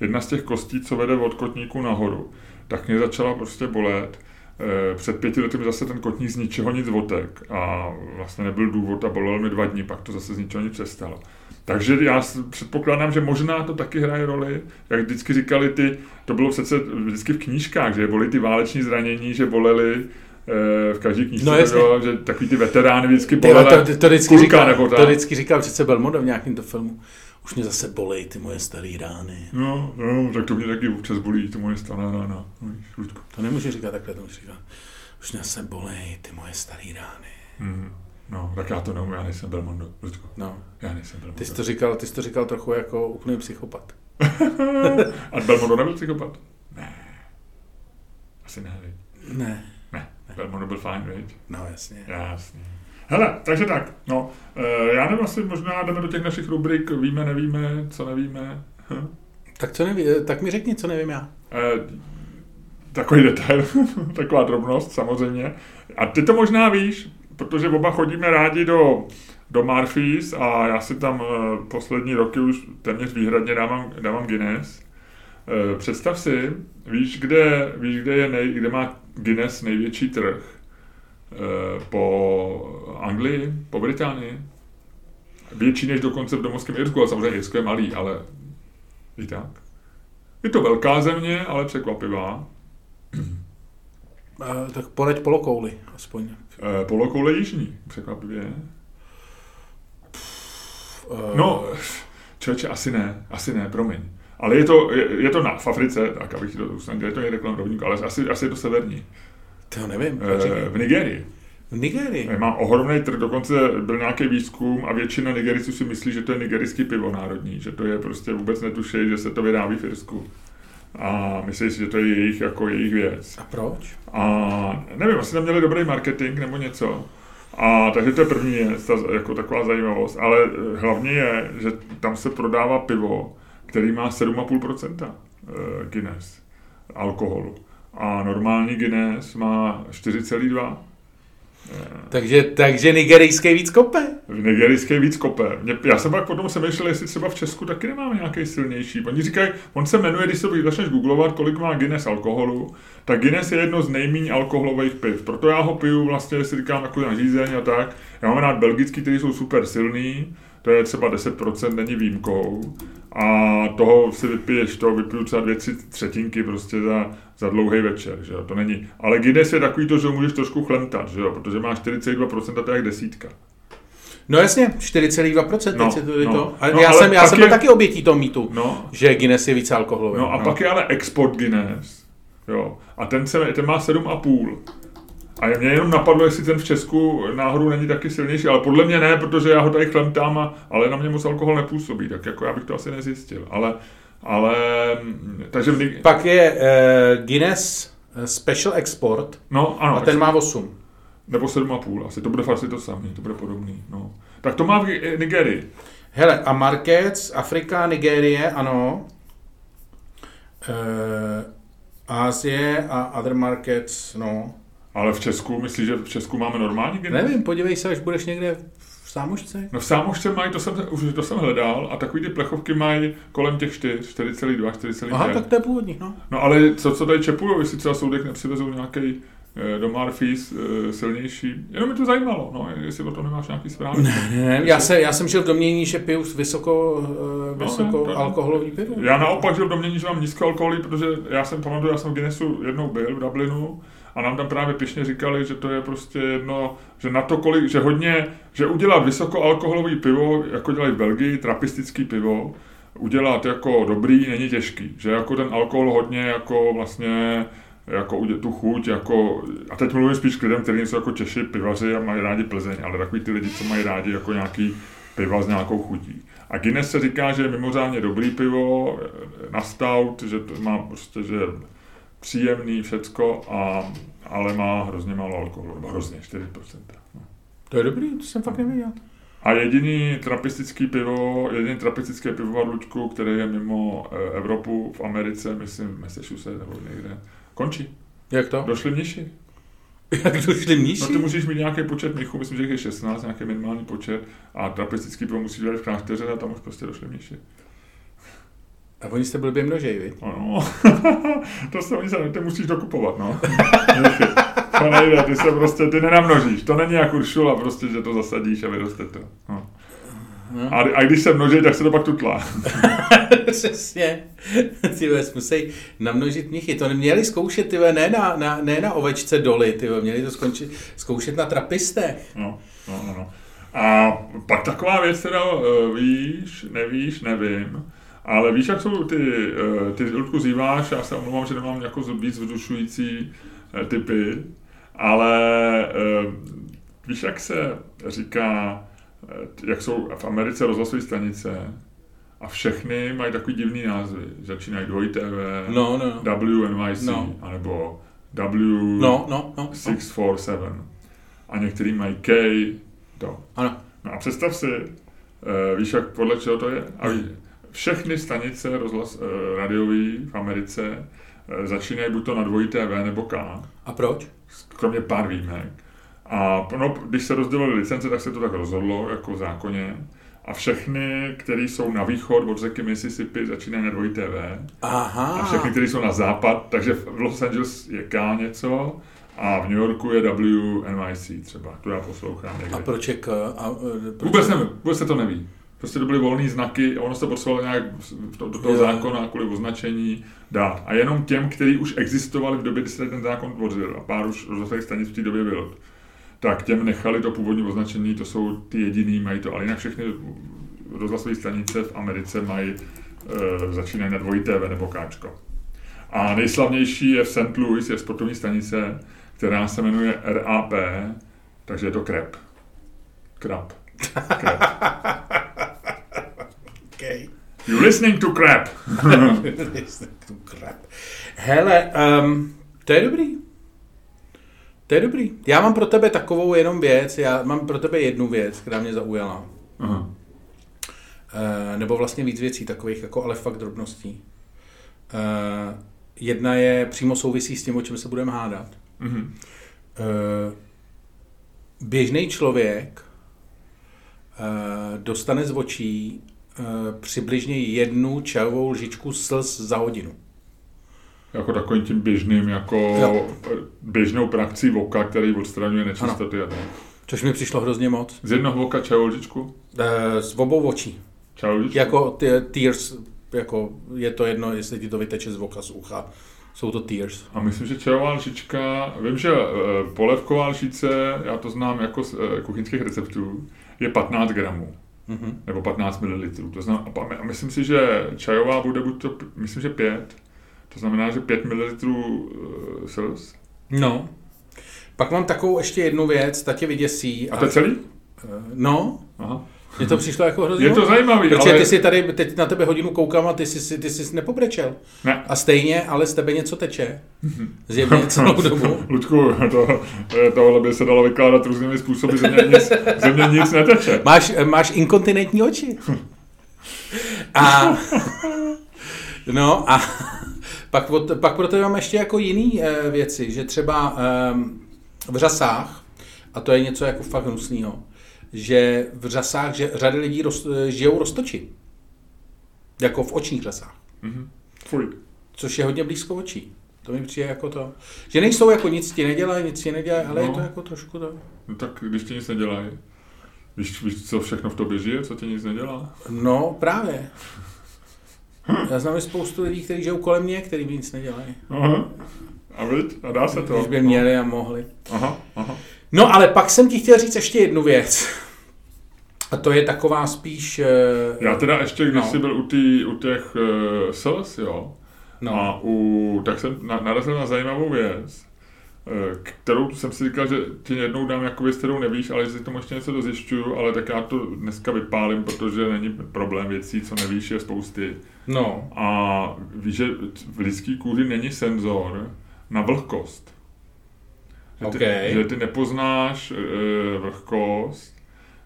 jedna z těch kostí, co vede od kotníku nahoru, tak mě začala prostě bolet. Eh, Před pěti lety mi zase ten kotník z ničeho nic otek a vlastně nebyl důvod a bolel mi dva dny, pak to zase z ničeho nic přestalo. Takže já předpokládám, že možná to taky hraje roli, jak vždycky říkali ty, to bylo přece vždycky v knížkách, že byly ty váleční zranění, že bolely eh, v každé knížce, No, to jasně. bylo, že takový ty veterány vždycky Ty, ale bolely. to, to, vždycky říkal, nebo to vždycky říkal přece Belmondo v nějakém to filmu. Už mě zase bolej ty moje staré rány. No, no, tak to mě taky občas bolí, to moje staná rána. No. To nemůže říkat takhle, to musí říkat. Už mě zase bolej ty moje staré rány. Mm, no, tak já to nevím, já nejsem Belmondo. No. Já nejsem Belmondo. Ty jsi to říkal, ty jsi to říkal trochu jako úplný psychopat. A Belmondo nebyl psychopat? Ne. Asi ne, viď? Ne. Ne. Belmondo byl fajn, viď? No jasně. Jasně. Hele, takže tak, no, eh, já nevím, asi možná jdeme do těch našich rubrik, víme, nevíme, co nevíme. Hm. Tak co neví, tak mi řekni, co nevím já. Eh, takový detail, taková drobnost samozřejmě. A ty to možná víš, protože oba chodíme rádi do, do Marfis a já si tam eh, poslední roky už téměř výhradně dávám, dávám Guinness. Eh, Představ si, víš, kde, víš, kde, je nej, kde má Guinness největší trh? Eh, Po Anglii, po Británii. Větší než dokonce v domovském Irsku, ale samozřejmě Irsko je malý, ale i tak. Je to velká země, ale překvapivá. Tak poleď polokouli, aspoň. E, polokoule jižní, překvapivě. Uh, No, člověče, asi ne, asi ne, promiň. Ale je to, je, je to na, v Africe, tak abych ti to usnadnil, je to někde kolem rovníku, ale asi, asi je to severní. To nevím. E, v Nigerii. v Nigerii. E, Má ohromný trh, dokonce byl nějaký výzkum a většina Nigericů si myslí, že to je nigerijský pivo národní, že to je prostě vůbec netuší, že se to vyrábí v Irsku. A myslí si, že to je jejich, jako jejich věc. A proč? A nevím, asi tam měli dobrý marketing nebo něco. A takže to je první věc, ta, jako taková zajímavost. Ale eh, hlavně je, že tam se prodává pivo, který má 7,5% eh, Guinness alkoholu. A normální Guinness má 4,2. Takže, takže nigerijský víc kope. V nigerijské víc kope. Mě, já jsem pak potom přemýšlel, jestli třeba v Česku taky nemáme nějaký silnější. Oni říkají, on se jmenuje, když se začneš googlovat, kolik má Guinness alkoholu, tak Guinness je jedno z nejméně alkoholových piv. Proto já ho piju vlastně, si říkám, jako na žízeň a tak. Já mám rád belgický, který jsou super silný, to je třeba 10%, není výjimkou. A toho si vypiješ, to vypiju třeba dvě tři třetinky prostě za, za dlouhý večer, že jo, to není. Ale Guinness je takový to, že ho můžeš trošku chlemtat, že jo, protože má 4,2%, to je jak desítka. No jasně, 4,2%, No, teď je to, no. to. A No, já ale jsem, já jsem je- byl taky obětí toho mýtu, No, že Guinness je více alkoholový. No a pak je ale export Guinness. Jo. A ten, se, ten má 7,5. A mě jenom napadlo, jestli ten v Česku náhodou není taky silnější, ale podle mě ne, protože já ho tady chlemtám, a, ale na mě moc alkohol nepůsobí, tak jako já bych to asi nezjistil. Ale, ale mm, takže v, Pak je uh, Guinness eh, Special Export no ano, a ten má 8. nebo 7,5 asi, to bude asi to samé, to bude podobný. No. Tak to má v Gi- Nigerii. Hele, a Markets, Afrika, Nigérie, ano. Uh, Ázie a other markets, no. Ale v Česku, myslíš, že v Česku máme normální Guinness? Nevím, podívej se, až budeš někde v Sámošce. No v sámošce mají, to jsem, už to jsem hledal, a takový ty plechovky mají kolem těch 4, 4,2, 4,5. Aha, tak to je původní, no. No ale co, co tady čepujou, jestli třeba soudek nepřivezou nějaký eh, do Marfis eh, silnější. Jenom mi to zajímalo, no, jestli o tom nemáš nějaký zprávy. Ne, já, se, já jsem žil v domění, že piju vysoko, uh, No, vysoko ne, to ne. alkoholový pivo. Já naopak žil v domění, že mám nízkoalkoholí, protože já jsem pamatuju, já jsem v Guinnessu jednou byl v Dublinu a nám tam právě pišně říkali, že to je prostě jedno, že na to kolik, že hodně, že udělat vysokoalkoholový pivo, jako dělají v Belgii, trapistický pivo, udělat jako dobrý není těžký, že jako ten alkohol hodně jako vlastně jako tu chuť, jako, a teď mluvím spíš k lidem, kteří jsou jako Češi, pivaři a mají rádi Plzeň, ale takový ty lidi, co mají rádi jako nějaký piva s nějakou chutí. A Guinness se říká, že je mimořádně dobrý pivo, na stout, že to má prostě, že příjemný všecko, a, ale má hrozně málo alkoholu, nebo hrozně, 4%. No. To je dobrý, to jsem fakt nevěděl. A jediný trapistický pivo, jediný trapistické pivovar Luďku, který je mimo eh, Evropu, v Americe, myslím v Massachusetts nebo někde, končí. Jak to? Došli mniši. Jak došli mniši? No ty musíš mít nějaký počet mnichů, myslím, že je 16, nějaký minimální počet, a trapistický pivo musíš dělat v klášteře a tam už prostě došli mniši. A oni jste blbě množej, viď? Ano, to se oni se, ty musíš dokupovat, no. To nejde, ty se prostě, ty nenamnožíš, to není jak uršula, prostě, že to zasadíš a vyroste to. No. A, a, když se množí, tak se to pak tutlá. Přesně. Ty vole, musí namnožit mnichy. To měli zkoušet, ty ne na, na, ne na ovečce doly, ty měli to skončit, zkoušet na trapistech. No, no, no, no. A pak taková věc, teda uh, víš, nevíš, nevím, ale víš, jak jsou ty, uh, ty Ludku zýváš, já se omlouvám, že nemám jako víc vzdušující uh, typy, ale uh, víš, jak se říká, jak jsou v Americe rozhlasové stanice a všechny mají takový divný názvy. Začínají dvoj TV, No, no. WNYC, No. anebo W No, no, no. no. 647. A některý mají K, to. Ano. No a představ si, víš, jak podle čeho to je? A ví, všechny stanice rozhlas, uh, radiový v Americe uh, začínají buď to na dvojí TV nebo K, A proč? kromě pár výjimek. A no, když se rozdělily licence, tak se to tak rozhodlo, jako v zákoně. A všechny, které jsou na východ od řeky Mississippi, začínají na dvojí TV. Aha. A všechny, které jsou na západ, takže v Los Angeles je K něco a v New Yorku je WNYC třeba. To já poslouchám někde. A proč je k... A, e, proč Vůbec nevím, vůbec se to neví. Prostě to byly volné znaky a ono se potřebovalo nějak do, do toho Jo. zákona kvůli označení dát. A jenom těm, kteří už existovali v době, kdy se ten zákon tvořil a pár už rozhlasových stanic v té době bylo, tak těm nechali to původní označení, to jsou ty jediný, mají to, ale jinak všechny rozhlasové stanice v Americe mají, e, začínají na dvojí TV nebo káčko. A nejslavnější je v St. Louis, je sportovní stanice, která se jmenuje RAP, takže je to krep. Krab. Okay. You listening to crap. Crap. Hele, um, to je dobrý. To je dobrý. Já mám pro tebe takovou jenom věc, já mám pro tebe jednu věc, která mě zaujala. Aha. Uh, nebo vlastně víc věcí takových, jako ale fakt drobností. Uh, jedna je přímo souvisí s tím, o čem se budeme hádat. Mhm. Uh, běžný člověk dostane z očí uh, přibližně jednu čajovou lžičku slz za hodinu. Jako takovým tím běžným, jako Jo. běžnou praxí voka, který odstraňuje nečistoty. a tak. Což mi přišlo hrozně moc. Z jednoho oka čajovou lžičku? E, z obou očí. Čajovou lžičku? Jako tears, jako je to jedno, jestli ti to vyteče z oka, z ucha. Jsou to tears. A myslím, že čajová lžička, vím, že e, polevková lžice, já to znám jako z e, kuchyňských receptů, je 15 gramů. Mm-hmm. Nebo 15 ml. To znamená, a myslím si, že čajová bude buď to, myslím, že 5. To znamená, že 5 ml uh, sils. No. Pak mám takovou ještě jednu věc, ta tě vyděsí. A to je celý? No. Aha. Mně to přišlo jako hrozně Je to zajímavý, Protože ale... ty si tady, teď na tebe hodinu koukám a ty jsi, ty jsi nepobrečel. Ne. A stejně, ale z tebe něco teče. Zjevně celou dobu. Ludku, to, tohle by se dalo vykládat různými způsoby, ze mě nic, ze mě nic neteče. Máš, máš inkontinentní oči. A, no a pak, od, pak pro tebe mám ještě jako jiný e, věci, že třeba e, v řasách, a to je něco jako fakt hnusného, že v řasách, že řady lidí roz, žijou roztoči. Jako v očních řasách. Mm-hmm. Fuj. Což je hodně blízko očí. To mi přijde jako to. Že nejsou jako nic ti nedělají, nic ti nedělají, ale no. je to jako trošku to. No tak když ti nic nedělají, víš, víš, co všechno v tobě žije, co ti nic nedělá? No, právě. Já znám spoustu lidí, kteří žijou kolem mě, kteří mi nic nedělají. Aha. A viď? A dá se to. Když by měli a mohli. Aha, aha. No ale pak jsem ti chtěl říct ještě jednu věc. A to je taková spíš... Uh, Já teda ještě, když no. jsi byl u, tý, u těch uh, sales, jo, no. a u, tak jsem na, narazil na zajímavou věc, kterou jsem si říkal, že ti jednou dám jako věc, kterou nevíš, ale že si tomu ještě něco dozjišťuju, ale tak já to dneska vypálím, protože není problém věcí, co nevíš, je spousty. No. A víš, že v lidský kůži není senzor na vlhkost. Že ty, okay. že ty nepoznáš e, vlhkost,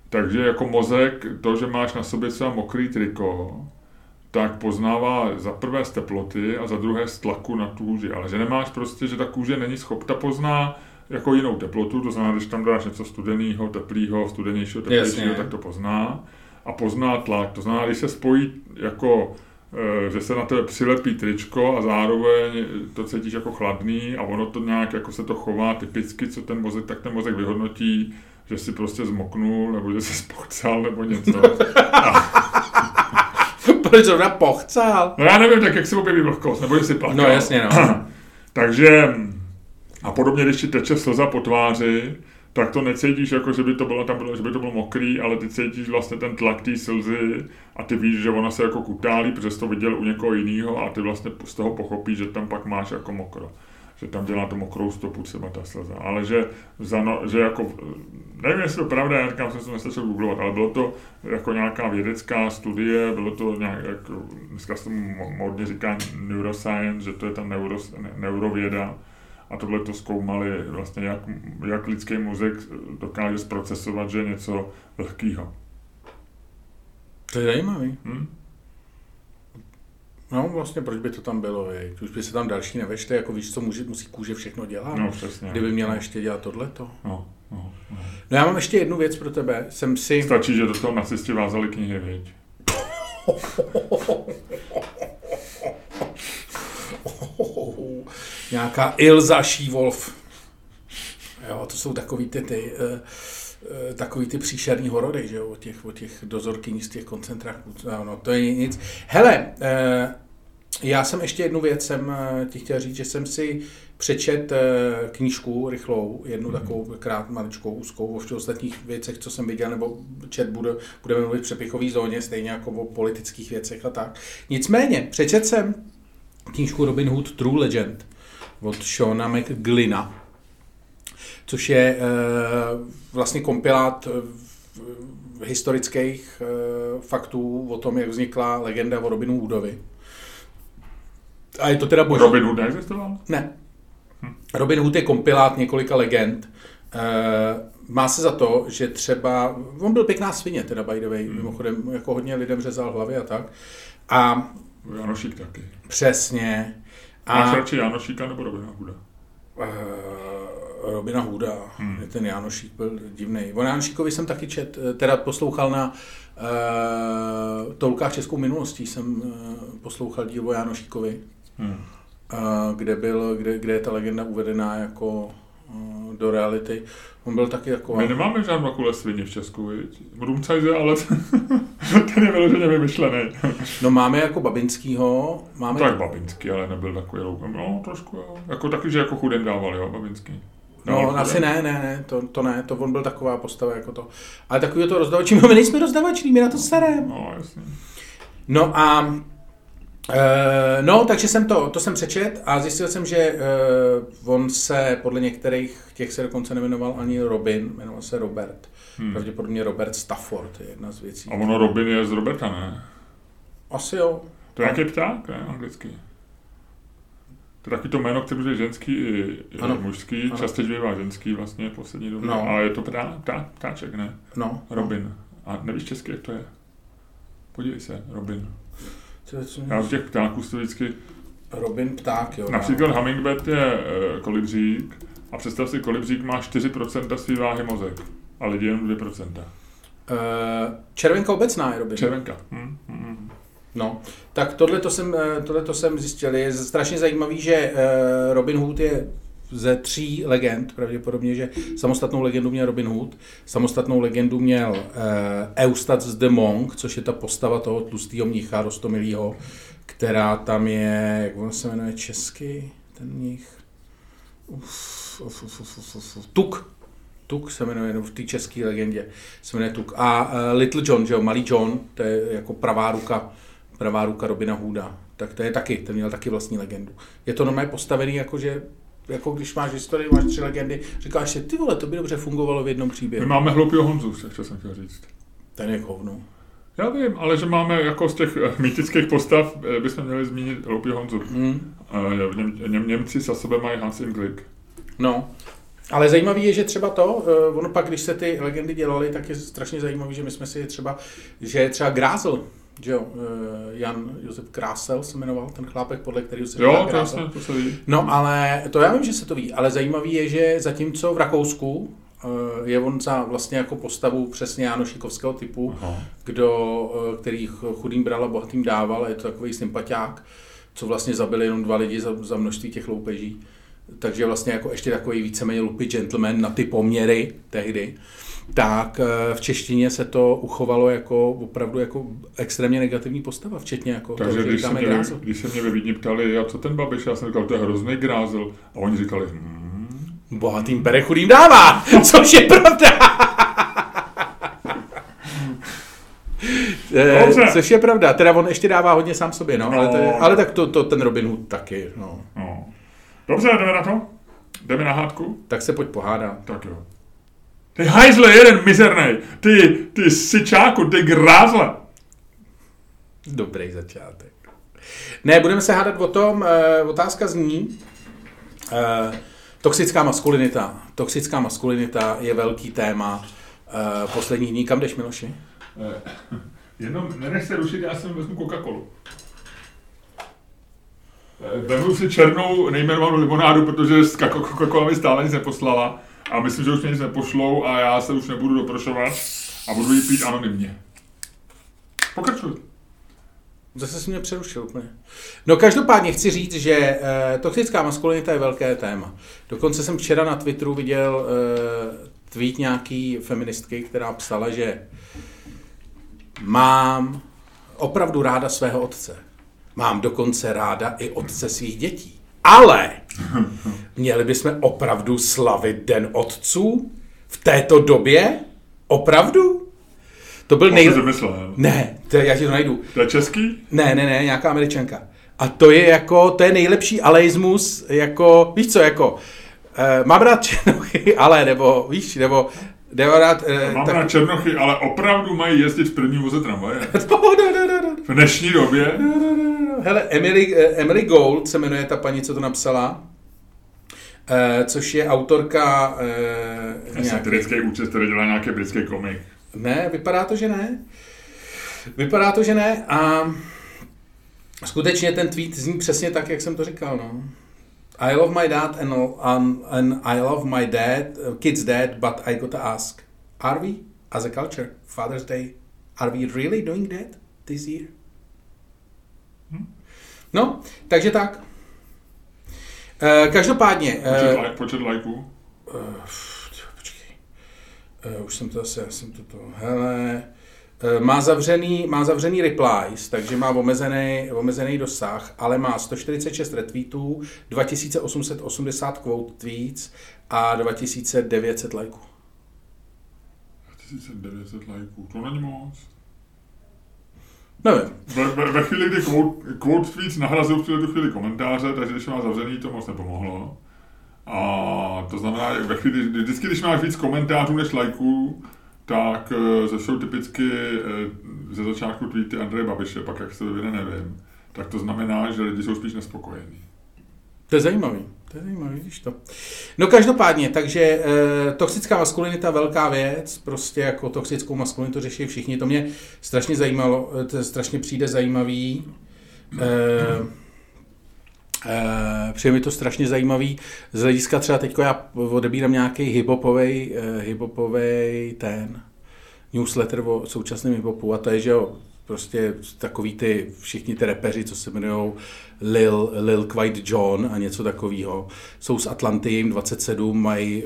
takže jako mozek, to, že máš na sobě třeba mokrý triko, tak poznává za prvé z teploty a za druhé z tlaku na kůži. Ale že nemáš prostě, že ta kůže není schopna pozná jako jinou teplotu, to znamená, když tam dáš něco studeného, teplého, studenějšího, teplejšího, tak to pozná. A pozná tlak, to znamená, když se spojí jako že se na tebe přilepí tričko a zároveň to cítíš jako chladný a ono to nějak jako se to chová typicky, co ten mozek, tak ten mozek vyhodnotí, že si prostě zmoknul, nebo že si spochcal, nebo něco. A, proč zrovna pochcal? No já nevím, tak jak se objeví vlhkost, nebo jestli plakal. No jasně, no. Takže a podobně, když ti teče slza po tváři, tak to necítíš jako, že by to bylo, tam bylo, že by to bylo mokrý, ale ty cítíš vlastně ten tlak té slzy a ty víš, že ona se jako kutálí, protože to viděl u někoho jiného a ty vlastně z toho pochopíš, že tam pak máš jako mokro. Že tam dělá to mokrou stopu třeba ta slza. Ale že, za no, že jako, nevím, jestli to pravda, já říkám, jsem se nestačil googlovat, ale bylo to jako nějaká vědecká studie, bylo to nějak, jako, dneska se tomu modně říká neuroscience, že to je ta neuros, ne, neurověda, a tohle to zkoumali vlastně, jak, jak lidský mozek dokáže zprocesovat, že je něco lehkého. To je zajímavý. Hmm? No vlastně, proč by to tam bylo, jej? Už by se tam další nevešli, jako víš, co může, musí kůže všechno dělat. No, přesně. Kdyby měla ještě dělat tohleto. No, no, no. no já mám ještě jednu věc pro tebe. Jsem si... Stačí, že do toho nacisti vázali knihy, viď? Nějaká Ilza Šívolf. Jo, to jsou takový ty, ty uh, uh, takový ty příšerní horory, že jo, o těch, o těch dozorkyní z těch koncentráků. No, no, to je nic. Hele, uh, já jsem ještě jednu věc jsem ti chtěl říct, že jsem si přečet knížku rychlou, jednu mm. takovou krát maličkou, úzkou, o všech ostatních věcech, co jsem viděl, nebo čet bude, budeme mluvit v přepichové zóně, stejně jako o politických věcech a tak. Nicméně, přečet jsem knížku Robin Hood True Legend od Shona McGlina, což je e, vlastně kompilát e, historických e, faktů o tom, jak vznikla legenda o Robinu Hoodovi. A je to teda boží. Robin Hood neexistoval? Ne. Hm. Robin Hood je kompilát několika legend. Má se za to, že třeba, on byl pěkná svině, teda by the way, hmm. mimochodem, jako hodně lidem řezal hlavy a tak. A Janošík taky. Přesně. A... Máš radši Janošíka nebo Robina Huda? Uh, Robina Huda. Hmm. Ten Janošík byl divný. O Janošíkovi jsem taky čet, teda poslouchal na uh, Tolkách českou minulostí jsem uh, poslouchal díl o Janošíkovi, hmm. uh, kde, byl, kde, kde je ta legenda uvedená jako eh, do reality. On byl taky jako... My nemáme žádnou takovou svině v Česku, viď? Rumcajze, ale ten je vyloženě vymyšlený. No máme jako Babinskýho, máme... Tak Babinský, ale nebyl takový. No, trošku, jo. Jako taky, že jako chudem dával, jo, Babinský. No, Dával asi ne, ne, ne, to, to ne, to on byl taková postava jako to. Ale takový to rozdavačí, my nejsme rozdavačí, my na to staré. No, jasně. No a Uh, no, takže jsem to, to jsem přečet a zjistil jsem, že uh, on se podle některých těch se dokonce nemenoval ani Robin, jmenoval se Robert. Hmm. Pravděpodobně Robert Stafford je jedna z věcí. A ono Robin je z Roberta, ne? Asi jo. To je nějaký pták, ne, anglicky. To je takový to jméno, které je ženský i, i Ano. mužský, Ano. často bývá ženský vlastně v poslední době, No. ale je to ptá, ptá, ptáček, ne? No. Robin. A nevíš česky, jak to je? Podívej se, Robin. Já u těch ptáků si to vždycky... Robin Pták, jo. Například hummingbird je e, kolibřík a představ si, kolibřík má 4% své váhy mozek a lidi jenom 2%. Uh, červenka obecná je Robin. Červenka. Hm, hm. No, tak tohle to jsem, eh, tohleto jsem zjistil. Je strašně zajímavý, že Robin Hood je ze tří legend, pravděpodobně, že samostatnou legendu měl Robin Hood, samostatnou legendu měl eh, Eustace the Monk, což je ta postava toho tlustého mnicha Rostomilýho, která tam je, jak on se jmenuje česky, ten mnich? Uf, uf, uf, uf, uf, uf, uf. Tuk. Tuk se jmenuje, nebo v té české legendě se jmenuje Tuk. A uh, Little John, že jo, malý John, to je jako pravá ruka, pravá ruka Robina Hooda. Tak to je taky, ten měl taky vlastní legendu. Je to normálně postavený jako, že jako když máš historii, máš tři legendy, říkáš si, ty vole, to by dobře fungovalo v jednom My příběhu. máme hloupýho Honzu, co jsem chtěl říct. Ten je k hovnu. Já vím, ale že máme jako z těch eh, mýtických postav, eh, bychom měli zmínit hloupýho Honzu. V Něm, Něm, Němci za sebe mají Hans Inglik. No. Ale zajímavé je, že třeba to, ono pak, když se ty legendy dělaly, tak je strašně zajímavé, že my jsme si třeba, že třeba Grázl, že jo, uh, Jan Josef Krásel se jmenoval, ten chlápek, podle kterého se Jo, to Krásel. jasně, to se ví. No ale to já vím, že se to ví, ale zajímavý je, že zatímco v Rakousku eh, je on za vlastně jako postavu přesně Jánošikovského typu, Aha. kdo, eh, který ch- chudým bral a bohatým dával, je to takový sympatiák, co vlastně zabili jenom dva lidi za, za množství těch loupeží. Takže vlastně jako ještě takový víceméně lupy gentleman na ty poměry tehdy. Tak eh, v češtině se to uchovalo jako opravdu jako extrémně negativní postava, včetně jako Takže toho, že když se, mě, Grázl. když se mě ve Vídni ptali, a co ten Babiš, já jsem říkal, to je hrozný grázel. A oni říkali, hmm, Bohatým bere, chudým dává, což je pravda. Eh, Dobře. což je pravda, teda on ještě dává hodně sám sobě, no, ale, to je, No. ale tak to, to ten Robin Hood taky, no. no. Dobře, jdeme na to? Jdeme na hádku? Tak se pojď pohádat. Tak jo. Ty hajzle, jeden mizernej, ty, ty syčáku, ty grázle. Dobrý začátek. Ne, budeme se hádat o tom, eh, otázka zní, eh, toxická maskulinita. Toxická maskulinita je velký téma eh, posledních dní. Kam jdeš, Miloši? Jenom nenech se rušit, já si vezmu Coca-Colu. Vezmu si černou nejmenovanou limonádu, protože Coca- Coca-Cola mi stále nic neposlala. A myslím, že už mě nic nepošlou a já se už nebudu doprošovat a budu ji pít anonymně. Pokračuj. Zase si mě přerušil úplně. No každopádně chci říct, že eh, toxická maskulinita je velké téma. Dokonce jsem včera na Twitteru viděl eh, tweet nějaký feministky, která psala, že mám opravdu ráda svého otce. Mám dokonce ráda i otce svých dětí. Ale měli bychom opravdu slavit Den otců v této době? Opravdu? To byl nej... Ne, to, já ti to najdu. To je český? Ne, ne, ne, nějaká američanka. A to je jako, to je nejlepší aleismus, jako, víš co, jako, uh, mám rád černochy, ale, nebo, víš, nebo, nebo rád, uh, Mám na černochy, ale opravdu mají jezdit v první voze tramvaje. V dnešní době? Hele, Emily, eh, Emily Gold se jmenuje ta paní, co to napsala, uh, což je autorka jsem britský účest, který dělá nějaký britský komik. Ne, vypadá to, že ne. Vypadá to, že ne a skutečně ten tweet zní přesně tak, jak jsem to říkal, no. I love my dad and, and, and I love my dad, uh, kid's dad, but I gotta ask, are we, as a culture, Father's Day, are we really doing that this year? No, takže tak. Eh, každopádně, Počet, like, počet lajků? Uh, počkej. Uh, už jsem to zase, já jsem to to, hele, uh, má zavřený, má zavřený replies, takže má omezený, omezený dosah, ale má 146 retweetů, 2880 quote tweets a 2900 lajků. 1900 lajků, to není moc. Nevím. Ve, ve, ve chvíli, kdy quote, quote tweets nahrazují v tuhle chvíli komentáře, takže když má zavřený, to moc nepomohlo. A to znamená, ve chvíli, vždycky, když máš víc komentářů než lajků, tak ze jsou typicky uh, ze začátku tweety Andreje Babiše, pak jak se vyvine, nevím. Tak to znamená, že lidi jsou spíš nespokojení. To je zajímavý. To je zajímavý, vidíš to. No každopádně, takže e, toxická maskulinita velká věc, prostě jako toxickou maskulinitu řeší všichni. To mě strašně zajímalo, to strašně přijde zajímavý. E, přijde mi to strašně zajímavý. Z hlediska třeba teď já odebírám nějaký hiphopovej, e, hiphopovej ten newsletter o současném hiphopu a to je, že jo, prostě takový ty, všichni ty repeři, co se jmenují Lil, Lil Quite John a něco takového, jsou z Atlanty, jim 27, mají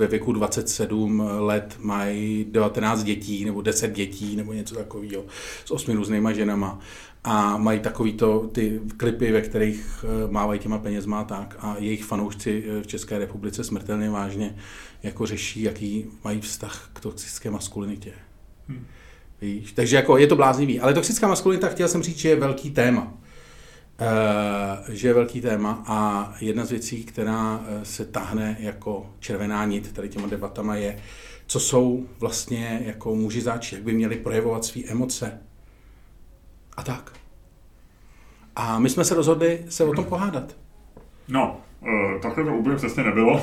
ve věku 27 let mají 19 dětí nebo 10 dětí nebo něco takového s osmi různýma ženama a mají takovýto ty klipy, ve kterých eh, mávají těma penězma tak a jejich fanoušci eh, v České republice smrtelně vážně jako řeší, jaký mají vztah k toxické maskulinitě. Hmm. Víš? Takže jako je to bláznivý. Ale toxická maskulinita, chtěl jsem říct, že je velký téma. Uh, že je velký téma a jedna z věcí, která se tahne jako červená nit tady těma debatama je, co jsou vlastně jako muži zač, jak by měli projevovat své emoce a tak. A my jsme se rozhodli se o tom pohádat. No, uh, takhle to úplně přesně nebylo.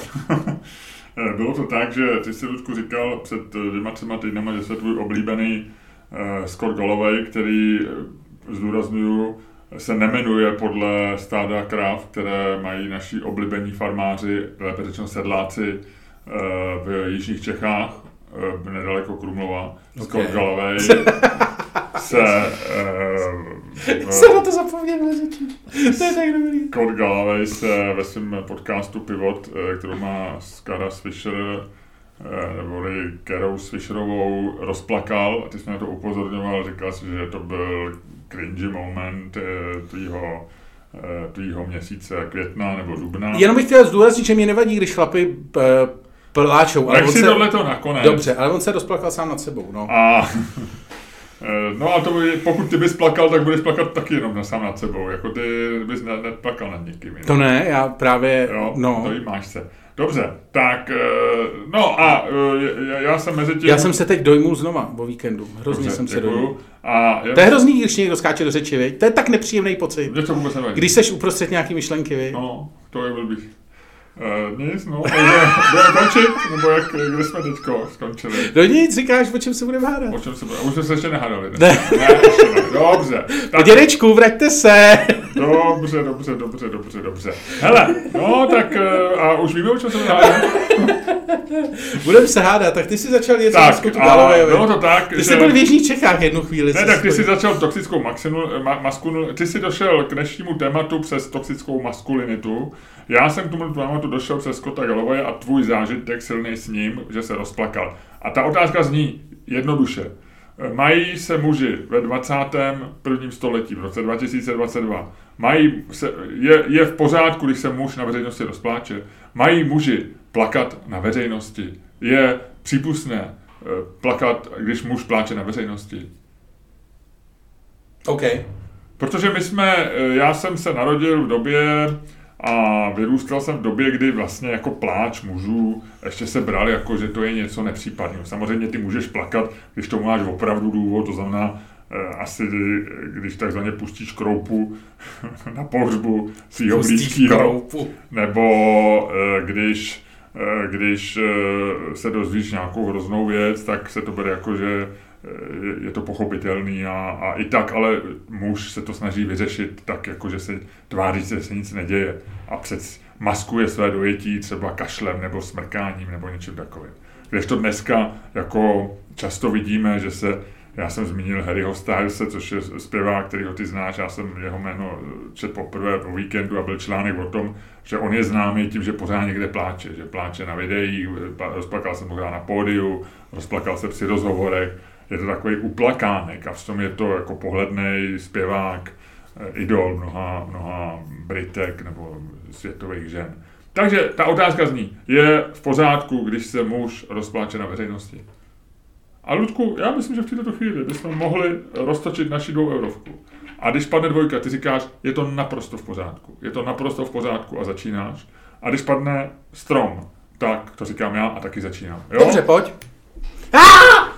Bylo to tak, že ty jsi, Ludku, říkal před dvěma, třema týdnama, že se tvůj oblíbený Eh, Scott Galloway, který, eh, zdůraznuju, se nemenuje podle stáda kráv, které mají naši oblíbení farmáři, lépe řečeno sedláci eh, v jižních Čechách, nedaleko Krumlova. Okay. Scott Galloway se... Uh, jsem na to zapomněl mezi To je tak dobrý. Scott Galloway se ve svém podcastu Pivot, kterou má Skara Fisher, Eh, neboli Kerou Fisherovou rozplakal a ty jsme na to upozorňoval, říkal si, že to byl cringy moment eh, tvýho, eh, tvýho měsíce května nebo dubna. Jenom bych chtěl zdůraznit, že mě nevadí, když chlapy pláčou. Ale si se... tohle to nakonec. Dobře, ale on se rozplakal sám nad sebou. No. A No a to by, pokud ty bys plakal, tak budeš plakat taky jenom na sám nad sebou. Jako ty bys neplakal nad někým. To ne, já právě, jo, no. To jí máš se. Dobře, tak, eh, no a eh, já jsem mezi tím... Já jsem se teď dojmul znova o víkendu. Hrozně Dobře, jsem se dojmul. A já... To je hrozný, když někdo skáče do řeči, viď? To je tak nepříjemný pocit. Mě to vůbec nevadí. Když seš uprostřed nějaký myšlenky, viď? No, to je blbý. Uh, nic, no, budeme končit, nebo jak, kde jsme teďko skončili? No nic, říkáš, o čem se budeme hádat. O čem se budeme, už jsme se ještě nehádali. Ne, ne, ne ještě ne. dobře. Tak... Dědečku, vraťte se. Dobře, dobře, dobře, dobře, dobře. Hele, no tak uh, a už víme, o čem se budeme hádat. budeme se hádat, tak ty jsi začal něco tak, a Galové, bylo to tak, Ty že... jsi byl v Jižních Čechách jednu chvíli. Ne, tak ty jsi začal toxickou ma, maskulinitu, ty jsi došel k dnešnímu tématu přes toxickou maskulinitu. Já jsem k tomu tématu došel přes Scotta Galloway a tvůj zážitek silný s ním, že se rozplakal. A ta otázka zní jednoduše. Mají se muži ve 21. století, v roce 2022, mají se, je, je v pořádku, když se muž na veřejnosti rozpláče, mají muži plakat na veřejnosti. Je přípustné eh, plakat, když muž pláče na veřejnosti. OK. Protože my jsme, eh, já jsem se narodil v době, a vyrůstal jsem v době, kdy vlastně jako pláč mužů ještě se bral jako, že to je něco nepřípadného. Samozřejmě ty můžeš plakat, když to máš opravdu důvod, to znamená eh, asi, když takzvaně pustíš kroupu na pohřbu svého blízkého, nebo eh, když, eh, když se dozvíš nějakou hroznou věc, tak se to bere jako, že je to pochopitelný a, a i tak, ale muž se to snaží vyřešit tak, jako že se tváří, že se nic neděje a před maskuje své dojetí třeba kašlem nebo smrkáním nebo něčím takovým. Když to dneska jako často vidíme, že se Já jsem zmínil Harryho Stylese, což je zpěvák, kterýho ty znáš, já jsem jeho jméno četl poprvé po víkendu a byl článek o tom, že on je známý tím, že pořád někde pláče, že pláče na videích, rozplakal se pořád na pódiu, rozplakal se při rozhovorech, je to takový uplakánek a v tom je to jako pohledný zpěvák, eh, idol mnoha, mnoha Britek nebo světových žen. Takže ta otázka zní, je v pořádku, když se muž rozpláče na veřejnosti? A Ludku, já myslím, že v této chvíli bychom mohli roztočit naši dvou eurovku. A když padne dvojka, ty říkáš, je to naprosto v pořádku. Je to naprosto v pořádku a začínáš. A když padne strom, tak to říkám já a taky začínám. Jo? Dobře, pojď. Ah!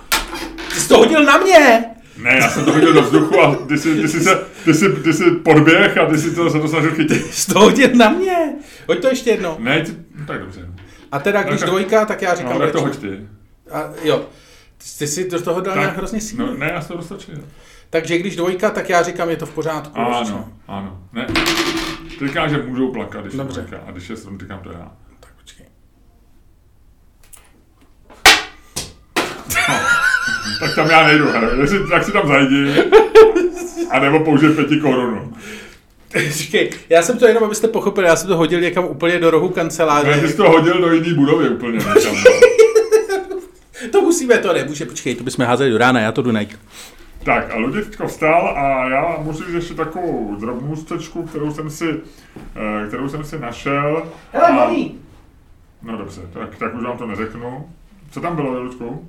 Jsi to hodil na mě! Ne, já jsem to hodil do vzduchu a ty jsi, ty jsi, se, ty jsi, ty jsi podběh a ty jsi to, se to snažil chytit. Ty jsi to hodil na mě! Hoď to ještě jednou. Ne, ty, no, tak dobře. A teda, když Tak- dvojka, tak já říkám No, tak to hoď ty. A jo. Ty jsi do toho dal nějak hrozně sílu. no, ne, já jsem to roztočil. Takže když dvojka, tak já říkám, je to v pořádku. Ano, ano. Ne. Ty říkáš, že můžou plakat, když Dobře. dvojka, a když je strom, říkám to já. Tak počkej. Tak tam já nejdu, hele. Jestli, tak si tam zajdi. A nebo použij pěti korunu. Počkej, já jsem to jenom, abyste pochopili, já jsem to hodil někam úplně do rohu Ne, kanceláře. ty jsi to hodil do jiný budovy úplně. Někam. To musíme, to nemůže, počkej, to bychom házeli do rána, já to jdu najít. Tak a Luděk teďko vstal a já musím říct ještě takovou drobnou stečku, kterou jsem si, eh, kterou jsem si našel. A- No dobře, tak, tak už vám to neřeknu. Co tam bylo, Ludku?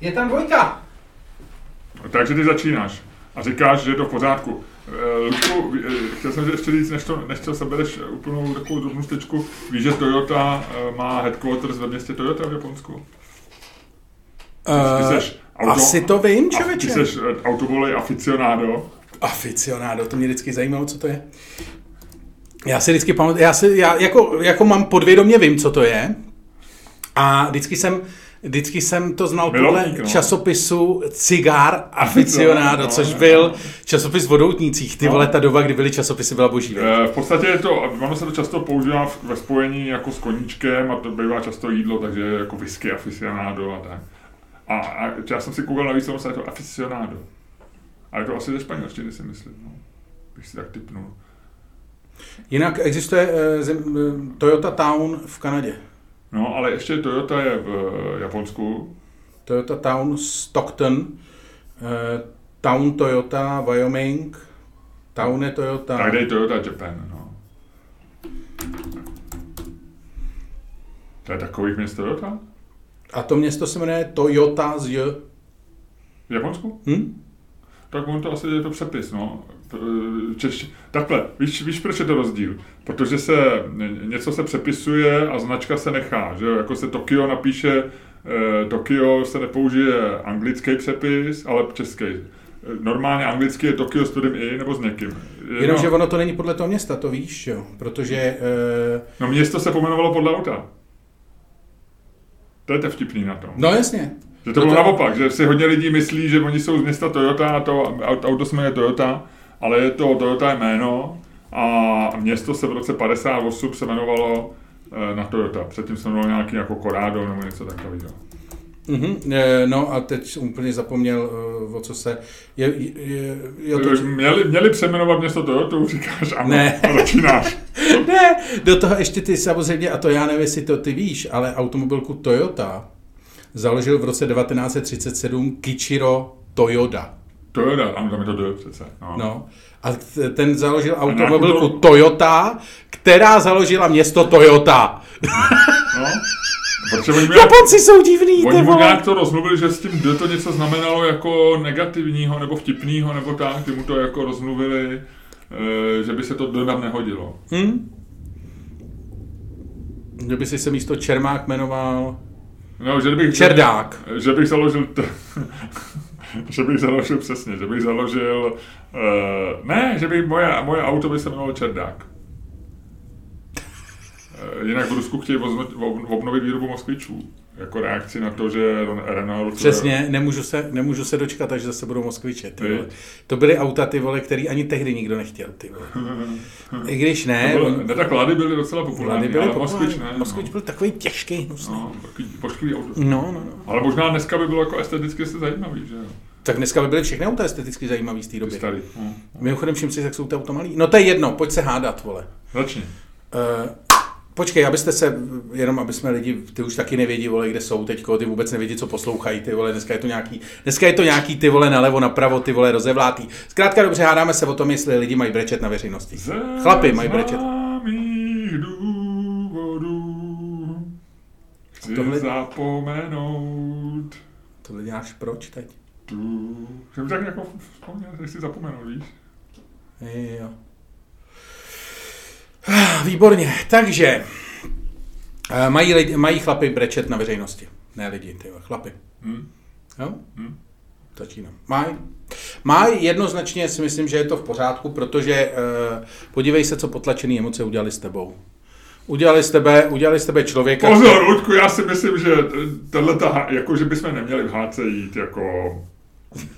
Je tam dvojka. Takže ty začínáš a říkáš, že je to v pořádku. Eh, Ludku, eh, chtěl jsem ještě říct, než, to, než to sebereš úplnou takovou drobnou stečku, víš, že Toyota eh, má headquarters ve městě Toyota v Japonsku? Ty Uh, seš auto, asi to vím, a ty člověče. seš autovolej aficionado. Aficionádo, to mě vždycky zajímalo, co to je. Já si vždycky pamatuju, já, si, já jako, jako mám podvědomě vím, co to je. A vždycky jsem, vždycky jsem to znal Milovník, podle no. časopisu Cigar Aficionado, No, což no, byl no. časopis v Vodoutnících. Ty No. vole, ta doba, kdy byly časopisy, byla boží. Eh, V podstatě je to, ono se to často používá ve spojení jako s koníčkem a to bývá často jídlo, takže jako whisky aficionado a tak. A, a já jsem si koukal na víc, je to aficionado. A je to asi ze španělštiny, si myslím. No. Bych si tak typnul. Jinak existuje eh, zem, eh, Toyota Town v Kanadě. No, ale ještě Toyota je v eh, Japonsku. Toyota Town Stockton, eh, Town Toyota Wyoming, Town je Toyota. Tak dej Toyota Japan, no. To je takových měst Toyota? A to město se jmenuje Toyota z J. V Japonsku? Hm? Tak on to asi je to přepis, no. Češ, takhle, víš, víš, proč je to rozdíl? Protože se něco se přepisuje a značka se nechá, že? Jako se Tokio napíše, eh, Tokio se nepoužije anglický přepis, ale český. Normálně anglicky je Tokio s i nebo s někým. Jenomže ono to není podle toho města, to víš, jo? Protože eh, No město se pomenovalo podle auta. To je to vtipný na tom. No jasně. Že to No bylo naopak, že si hodně lidí myslí, že oni jsou z města Toyota a to auto auto se jmenuje Toyota, ale je to Toyota jméno a město se v roce 58 se jmenovalo eh, na Toyota. Předtím se jmenovalo nějaký jako Corrado nebo něco takového. Mhm, eh, no a teď úplně zapomněl, eh, o co se... Je, je, je, to, Měli, měli přeměnovat město Toyota, říkáš ano, Ne. a začínáš. ne, do toho ještě ty samozřejmě, a to já nevím, jestli to ty víš, ale automobilku Toyota založil v roce 1937 Kichiro Toyoda. Toyota, ano, tam je to D přece. No. No. A ten založil automobilku to- Toyota, která založila město Toyota. no. Protože oni měli, Japonci jsou divný, ty Oni mu nějak to rozmluvili, že s tím D to něco znamenalo jako negativního nebo vtipného nebo tak, ty mu to jako rozmluvili, eh, že by se to D tam nehodilo. Hm? Že by si se místo Čermák jmenoval No, že bych, Čerdák. Že bych založil, t- že bych založil přesně, že bych založil, uh, ne, že bych moje, moje auto by se jmenovalo Čerdák. Eh, Jinak v Rusku chtějí obnovit výrobu moskvičů. Jako reakci na to, že Renault... Přesně, nemůžu se, nemůžu se dočkat, až zase budou moskviče. Ty vole. To byly auta, ty vole, který ani tehdy nikdo nechtěl. Ty vole. I když ne, Bylo, oni- ne, tak Lady byly docela Lady populární, byly ale populární. Moskvič ne. Moskvič byl takový těžký, hnusný. No, no takový pošklivý auto. No, no, no. Ale možná dneska by bylo jako esteticky se zajímavý, že jo? Tak dneska by byly všechny auta esteticky zajímavý z té doby. starý. No. Mimochodem, všim si, jak jsou ty auta malý. No to je jedno, pojď se hádat, vole. Začni. Uh, počkej, abyste se, jenom aby jsme lidi, ty už taky nevědí, vole, kde jsou teďko, ty vůbec nevědí, co poslouchají, ty vole, dneska je to nějaký, dneska je to nějaký, ty vole, nalevo, napravo, ty vole, rozevlátý. Zkrátka dobře, hádáme se o tom, jestli lidi mají brečet na veřejnosti. Ze Chlapi mají brečet. důvodů chci Tohle- zapomenout Tohle děláš proč teď? Tu... Jsem tak jako vzpomněl, že si zapomenout, víš? Jo. Výborně, takže eh, mají, lidi, mají chlapy brečet na veřejnosti. Ne lidi, ty chlapy. Hm? Jo? Hm? Začínám. Mají. Mají jednoznačně si myslím, že je to v pořádku, protože uh, podívej se, co potlačené emoce udělali s tebou. Udělali z tebe, udělali z tebe člověka. Pozor, Luďku, já si myslím, že tohle jako že bychom neměli v HC jít jako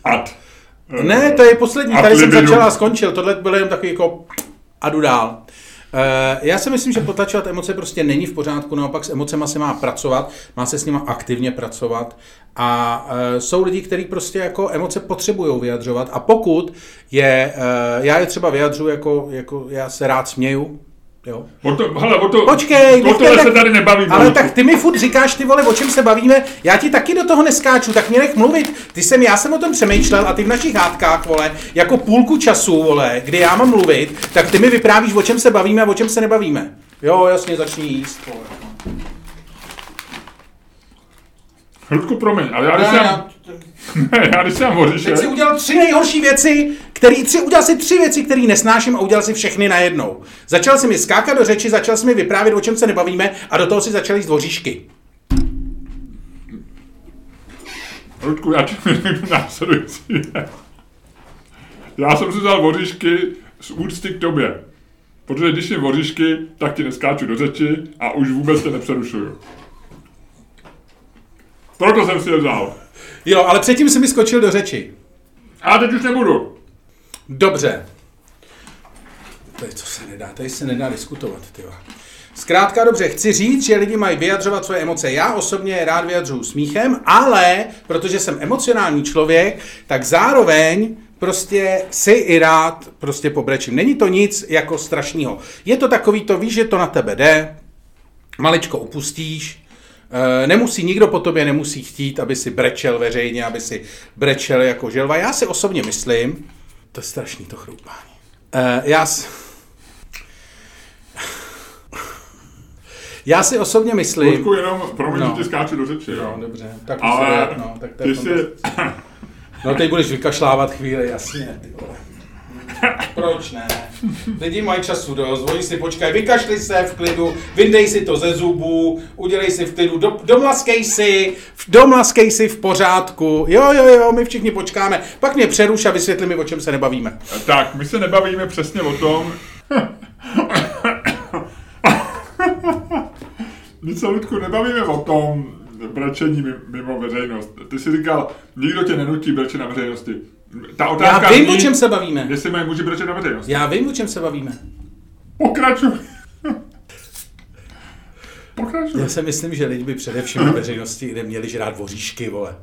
ad. Ne, to je poslední, Ad tady jsem začal a skončil. Tohle byl jenom takový jako a jdu dál. Eh, Já si myslím, že potlačovat emoce prostě není v pořádku, naopak s emocema se má pracovat, má se s nima aktivně pracovat a eh, jsou lidi, kteří prostě jako emoce potřebují vyjadřovat a pokud je, eh, já je třeba vyjadřuji jako, jako já se rád směju, jo, O to, hele, o to, Počkej, o tohle tak- se tady nebavíme. ale tak ty mi furt říkáš, ty vole, o čem se bavíme, já ti taky do toho neskáču, tak mě nech mluvit. Ty jsem, já jsem o tom přemýšlel a ty v našich hádkách, vole, jako půlku času, vole, kdy já mám mluvit, tak ty mi vyprávíš, o čem se bavíme a o čem se nebavíme. Jo, jasně, začni jíst, vole. Ludku, promiň, ale já když jsem, já- když jsem ořišek, Teď si udělal tři nejhorší věci, který, tři, udělal si tři věci, které nesnáším a udělal si všechny najednou. Začal si mi skákat do řeči, začal si mi vyprávět, o čem se nebavíme a do toho si začal jíst dvoříšky. Ludku, já ti následující. Já jsem si vzal voříšky z úcty k tobě. Protože když jim voříšky, tak ti neskáču do řeči a už vůbec tě nepřerušuju. Proto jsem si je vzal. Jo, ale předtím si mi skočil do řeči. A teď už nebudu. Dobře. Tady to se nedá, tady se nedá diskutovat, ty. Zkrátka dobře, chci říct, že lidi mají vyjadřovat svoje emoce. Já osobně je rád vyjadřuju smíchem, ale protože jsem emocionální člověk, tak zároveň prostě si i rád prostě pobrečím. Není to nic jako strašného. Je to takový, to víš, že to na tebe jde, maličko upustíš, nemusí, nikdo po tobě nemusí chtít, aby si brečel veřejně, aby si brečel jako želva. Já si osobně myslím, to je strašný to chroupání. Eh, Já, s... já si osobně myslím... Ludku, jenom promiň, No. že ti skáču do řeči. No, Jo. dobře, tak Ale Ale... no, tak to je ty si. No teď budeš vykašlávat chvíli, jasně, ty vole. Proč ne? Lidi mají času dost, oni si počkají, vykašli se v klidu, vyndej si to ze zubů, udělej si v klidu, do, domlaskej si, v- domlaskej si v pořádku, jo, jo, jo, my všichni počkáme, pak mě přeruš a vysvětli mi, o čem se nebavíme. tak, my se nebavíme přesně o tom, My se, Ludku, nebavíme o tom brečení mi- mimo veřejnost. Ty jsi říkal, nikdo tě nenutí brečet na veřejnosti. Ta otázka Já vím, zní, o čem se bavíme. Jestli mají muži brečet na veřejnosti. Já vím, o čem se bavíme. Pokračuj. Pokračuj. Já si myslím, že lidi by především na veřejnosti neměli žrát voříšky, vole.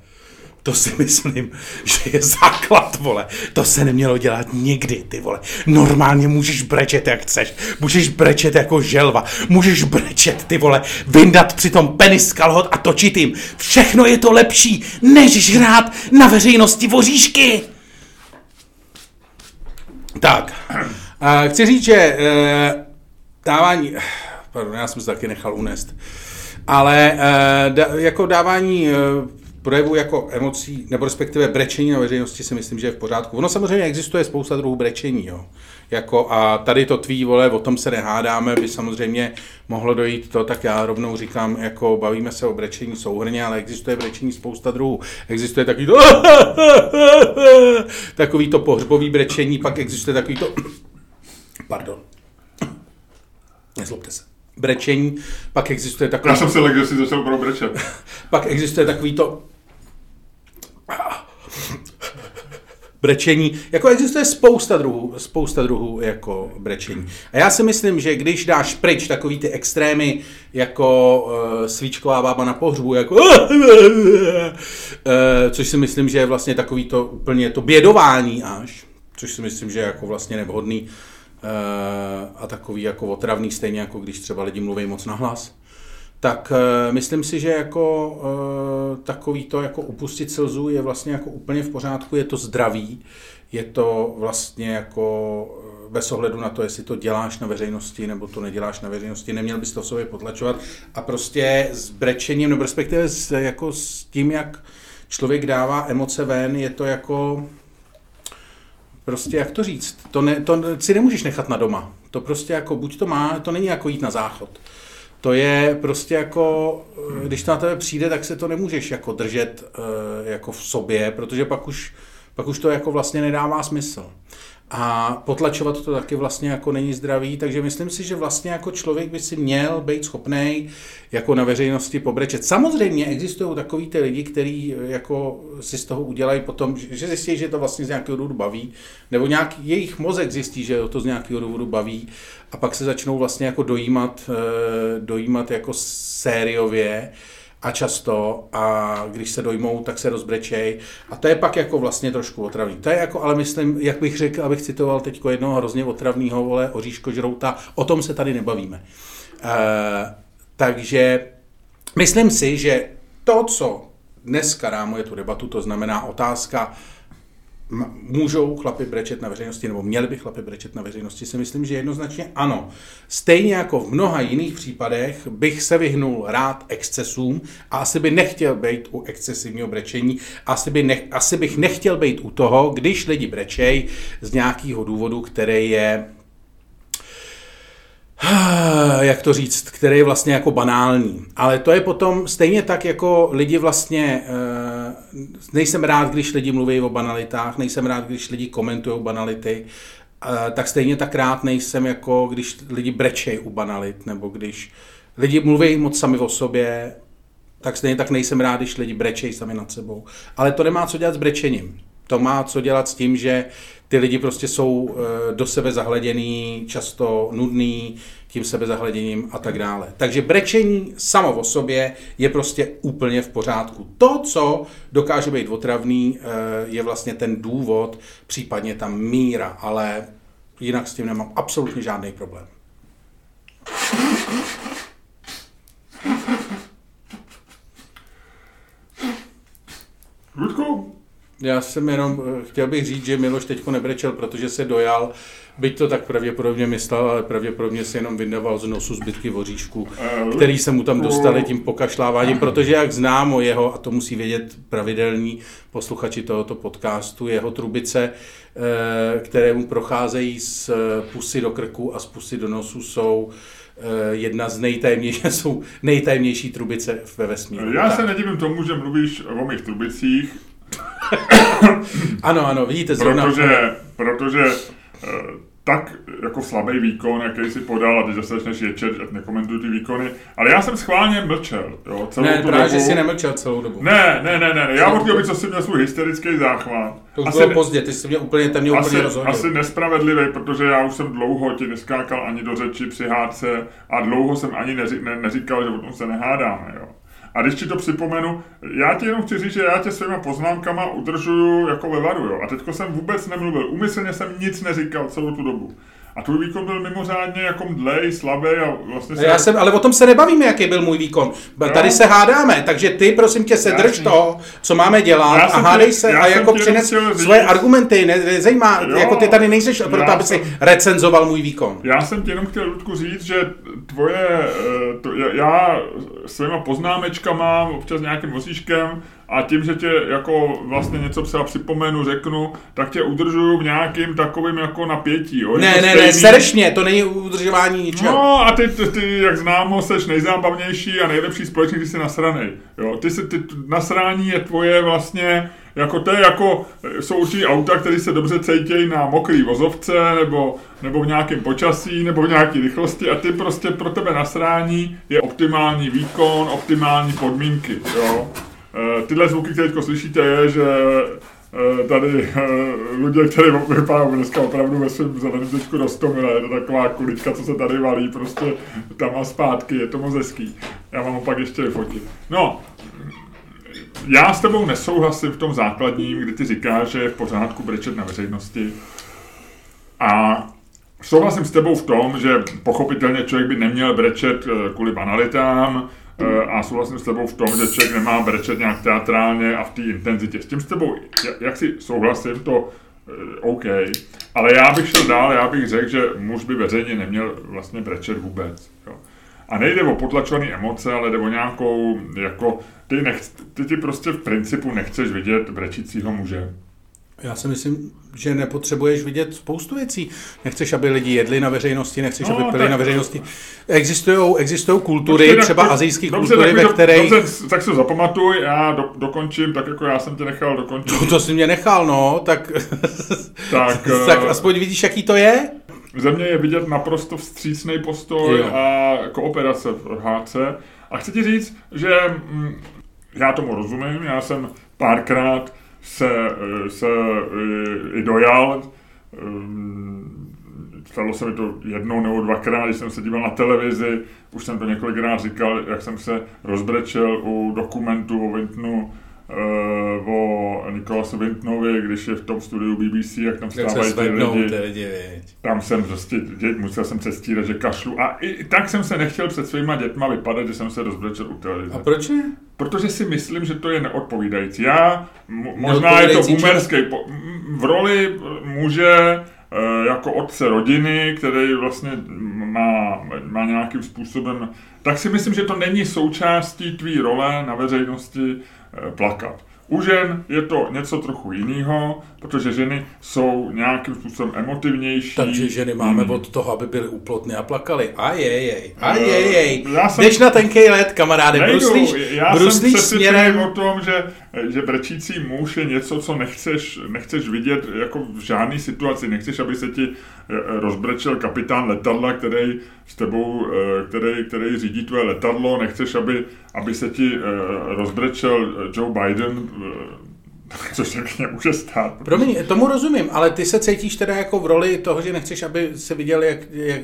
To si myslím, že je základ, vole. To se nemělo dělat nikdy, ty vole. Normálně můžeš brečet, jak chceš. Můžeš brečet jako želva. Můžeš brečet, ty vole. Vyndat přitom penis z kalhot a točit jim. Všechno je to lepší, než žrát na veřejnosti voříšky. Tak. A chci říct, že eh, dávání... Pardon, já jsem se taky nechal unést. Ale eh, jako dávání eh, projevu jako emocí, nebo respektive brečení na veřejnosti si myslím, že je v pořádku. Ono samozřejmě existuje spousta druhů brečení, jo. Jako, a tady to tvý, vole, o tom se nehádáme, by samozřejmě mohlo dojít to, tak já rovnou říkám, jako bavíme se o brečení souhrně, ale existuje brečení spousta druhů. Existuje takový to, takový to pohřbový brečení, pak existuje takový to, pardon, nezlobte se. brečení, pak existuje takový... Já jsem si lekl, že si začal pro brečet. pak existuje takový to brečení. Jako existuje spousta druhů, spousta druhů jako brečení. A já si myslím, že když dáš pryč takový ty extrémy, jako uh, svíčková bába na pohřbu, jako uh, což si myslím, že je vlastně takový to úplně to bědování až, což si myslím, že je jako vlastně nevhodný uh, a takový jako otravný, stejně jako když třeba lidi mluví moc nahlas tak uh, myslím si, že jako uh, takový to jako upustit slzu je vlastně jako úplně v pořádku, je to zdravý, je to vlastně jako bez ohledu na to, jestli to děláš na veřejnosti nebo to neděláš na veřejnosti, neměl bys to v sobě potlačovat a prostě s brečením, nebo respektive s, jako s tím, jak člověk dává emoce ven, je to jako prostě, jak to říct, to, ne, to si nemůžeš nechat na doma. To prostě jako, buď to má, to není jako jít na záchod to je prostě jako, eh, když na tebe přijde, tak se to nemůžeš jako držet eh, jako v sobě, protože pak už, pak už to jako vlastně nedává smysl. A potlačovat to taky vlastně jako není zdravý, takže myslím si, že vlastně jako člověk by si měl být schopný jako na veřejnosti pobrečet. Samozřejmě existují takový ty lidi, kteří jako si z toho udělají potom, že zjistí, že to vlastně z nějakého důvodu baví, nebo nějaký jejich mozek zjistí, že to z nějakého důvodu baví a pak se začnou vlastně jako dojímat, eh, dojímat jako sériově a často a když se dojmou, tak se rozbrečej a to je pak jako vlastně trošku otravný. To je jako, ale myslím, jak bych řekl, abych citoval teď jednoho hrozně otravného vole Oříško Žrouta, o tom se tady nebavíme. E, takže myslím si, že to, co dneska rámuje tu debatu, to znamená otázka, můžou chlapy brečet na veřejnosti, nebo měli by chlapy brečet na veřejnosti, si myslím, že jednoznačně ano. Stejně jako v mnoha jiných případech bych se vyhnul rád excesům a asi by nechtěl být u excesivního brečení, asi, by nech, asi bych nechtěl být u toho, když lidi brečej z nějakého důvodu, který je jak to říct, který je vlastně jako banální. Ale to je potom stejně tak, jako lidi vlastně, eh, nejsem rád, když lidi mluví o banalitách, nejsem rád, když lidi komentují banality, eh, tak stejně tak rád nejsem, jako když lidi brečejí u banalit, nebo když lidi mluví moc sami o sobě, tak stejně tak nejsem rád, když lidi brečejí sami nad sebou. Ale to nemá co dělat s brečením. To má co dělat s tím, že ty lidi prostě jsou eh, do sebe zahleděný, často nudný, tím sebezahleděním a tak dále. Takže brečení samo o sobě je prostě úplně v pořádku. To, co dokáže být otravný, eh, je vlastně ten důvod, případně ta míra, ale jinak s tím nemám absolutně žádný problém. Ludku, já jsem jenom, eh, chtěl bych říct, že Miloš teďko nebrečel, protože se dojal, byť to tak pravděpodobně myslel, ale pravděpodobně si jenom vyndaval z nosu zbytky voříšku, eh, který se mu tam dostali tím pokašláváním, protože jak znám o jeho, a to musí vědět pravidelní posluchači tohoto podcastu, jeho trubice, eh, které mu procházejí z pusy do krku a z pusy do nosu jsou jedna z nejtajemnějších, jsou nejtajemnější trubice ve vesmíru. Já tak. se nedivím tomu, že mluvíš o mých trubicích, ano, ano, vidíte zrovna. Protože, protože eh, tak jako slabý výkon, jaký si podal, a ty zase začneš ječet, nekomentuju ty výkony, ale já jsem schválně mlčel, jo, celou ne, tu právě, dobu. že jsi nemlčel celou dobu. Ne, ne, ne, ne, já od té co jsi měl svůj hysterický záchvat. To už asi bylo pozdě, ty jsi mě úplně, ten mě asi, úplně rozhodil. Asi nespravedlivý, protože já už jsem dlouho ti neskákal ani do řeči při hádce a dlouho jsem ani neří, ne, neříkal, že o tom se nehádáme, jo. A když ti to připomenu, já ti jenom chci říct, že já tě svýma poznámkama udržuju jako ve varu, jo. A teďko jsem vůbec nemluvil, umyslně jsem nic neříkal celou tu dobu. A tvůj výkon byl mimořádně jako mdlej, slabý a vlastně se... Já jsem, ale o tom se nebavíme, jaký byl můj výkon. No. Tady se hádáme, takže ty prosím tě sedrž to, co máme dělat a hádej se a jako přines svoje argumenty, ne, nezajímá, jo, jako ty tady nejseš proto, aby si recenzoval můj výkon. Já jsem ti jenom chtěl, Ludku, říct, že tvoje, eh, to, já svýma poznámečkama, občas nějakým vozíškem, a tím, že tě jako vlastně něco třeba připomenu, řeknu, tak tě udržuju v nějakým takovým jako napětí. Jo? Ne, ne, ne, srdečně, to není udržování ničeho. No a ty, ty, ty, jak známo, seš nejzábavnější a nejlepší společník, když jsi nasranej. Jo? Ty, si, ty, nasrání je tvoje vlastně jako to je jako, jsou určitě auta, které se dobře cítějí na mokrý vozovce, nebo, nebo v nějakém počasí, nebo v nějaké rychlosti a ty prostě pro tebe nasrání je optimální výkon, optimální podmínky, jo. E, tyhle zvuky, které teď slyšíte, je, že e, tady e, lidé, kteří vypadají dneska opravdu ve svém zeleném teďku rostomile, je to taková kulička, co se tady valí prostě tam a zpátky, je to moc hezký. Já vám ho pak ještě vyfotím. No, já s tebou nesouhlasím v tom základním, kdy ty říkáš, že je v pořádku brečet na veřejnosti. A souhlasím s tebou v tom, že pochopitelně člověk by neměl brečet eh, kvůli banalitám, eh, a souhlasím s tebou v tom, že člověk nemá brečet nějak teatrálně a v té intenzitě. S tím s tebou, jak si souhlasím, to eh, OK. Ale já bych šel dál, já bych řekl, že muž by veřejně neměl vlastně brečet vůbec. Jo. A nejde o potlačované emoce, ale jde o nějakou, jako, ty, nech, ty, ty prostě v principu nechceš vidět brečícího muže. Já si myslím, že nepotřebuješ vidět spoustu věcí. Nechceš, aby lidi jedli na veřejnosti, nechceš, no, aby pili tak, na veřejnosti. Existují, existují kultury, dobře, třeba tak, azijské kultury, ve které... Dobře, tak si zapamatuj, já do, dokončím, tak jako já jsem tě nechal dokončit. To, to jsi mě nechal, no, tak... tak, tak uh... aspoň vidíš, jaký to je? země je vidět naprosto vstřícný postoj jo. a kooperace v HC. A chci ti říct, že mm, já tomu rozumím, já jsem párkrát se, se i dojal, mm, stalo se mi to jednou nebo dvakrát, když jsem se díval na televizi, už jsem to několikrát říkal, jak jsem se rozbrečel u dokumentu o Vintnu uh, o Nikolasu Vintnovi, když je v tom studiu BBC, jak tam stávají ty lidi. Ty lidi tam jsem prostě, musel jsem přestírat, že kašlu. A i tak jsem se nechtěl před svýma dětma vypadat, že jsem se rozbrečel u televize. A proč ne? Protože si myslím, že to je neodpovídající. Já, možná je to boomerský, v roli muže eh, jako otce rodiny, který vlastně má, má nějakým způsobem, tak si myslím, že to není součástí tvý role na veřejnosti plakat. U žen je to něco trochu jiného, protože ženy jsou nějakým způsobem emotivnější. Takže ženy máme hmm. od toho, aby byly úplotné a plakali. Ajejej, ajejej. Já jsem, Jdeš na tenkej let, kamaráde, nejdu, bruslíš, já bruslíš jsem směrem... o tom, že, že brečící muž je něco, co nechceš, nechceš vidět jako v žádné situaci. Nechceš, aby se ti eh, rozbrečel kapitán letadla, který s tebou, eh, který, který řídí tvoje letadlo. Nechceš, aby, aby se ti eh, rozbrečel Joe Biden což se k může stát. Promiň, tomu rozumím, ale ty se cítíš teda jako v roli toho, že nechceš, aby se viděl, jak, jak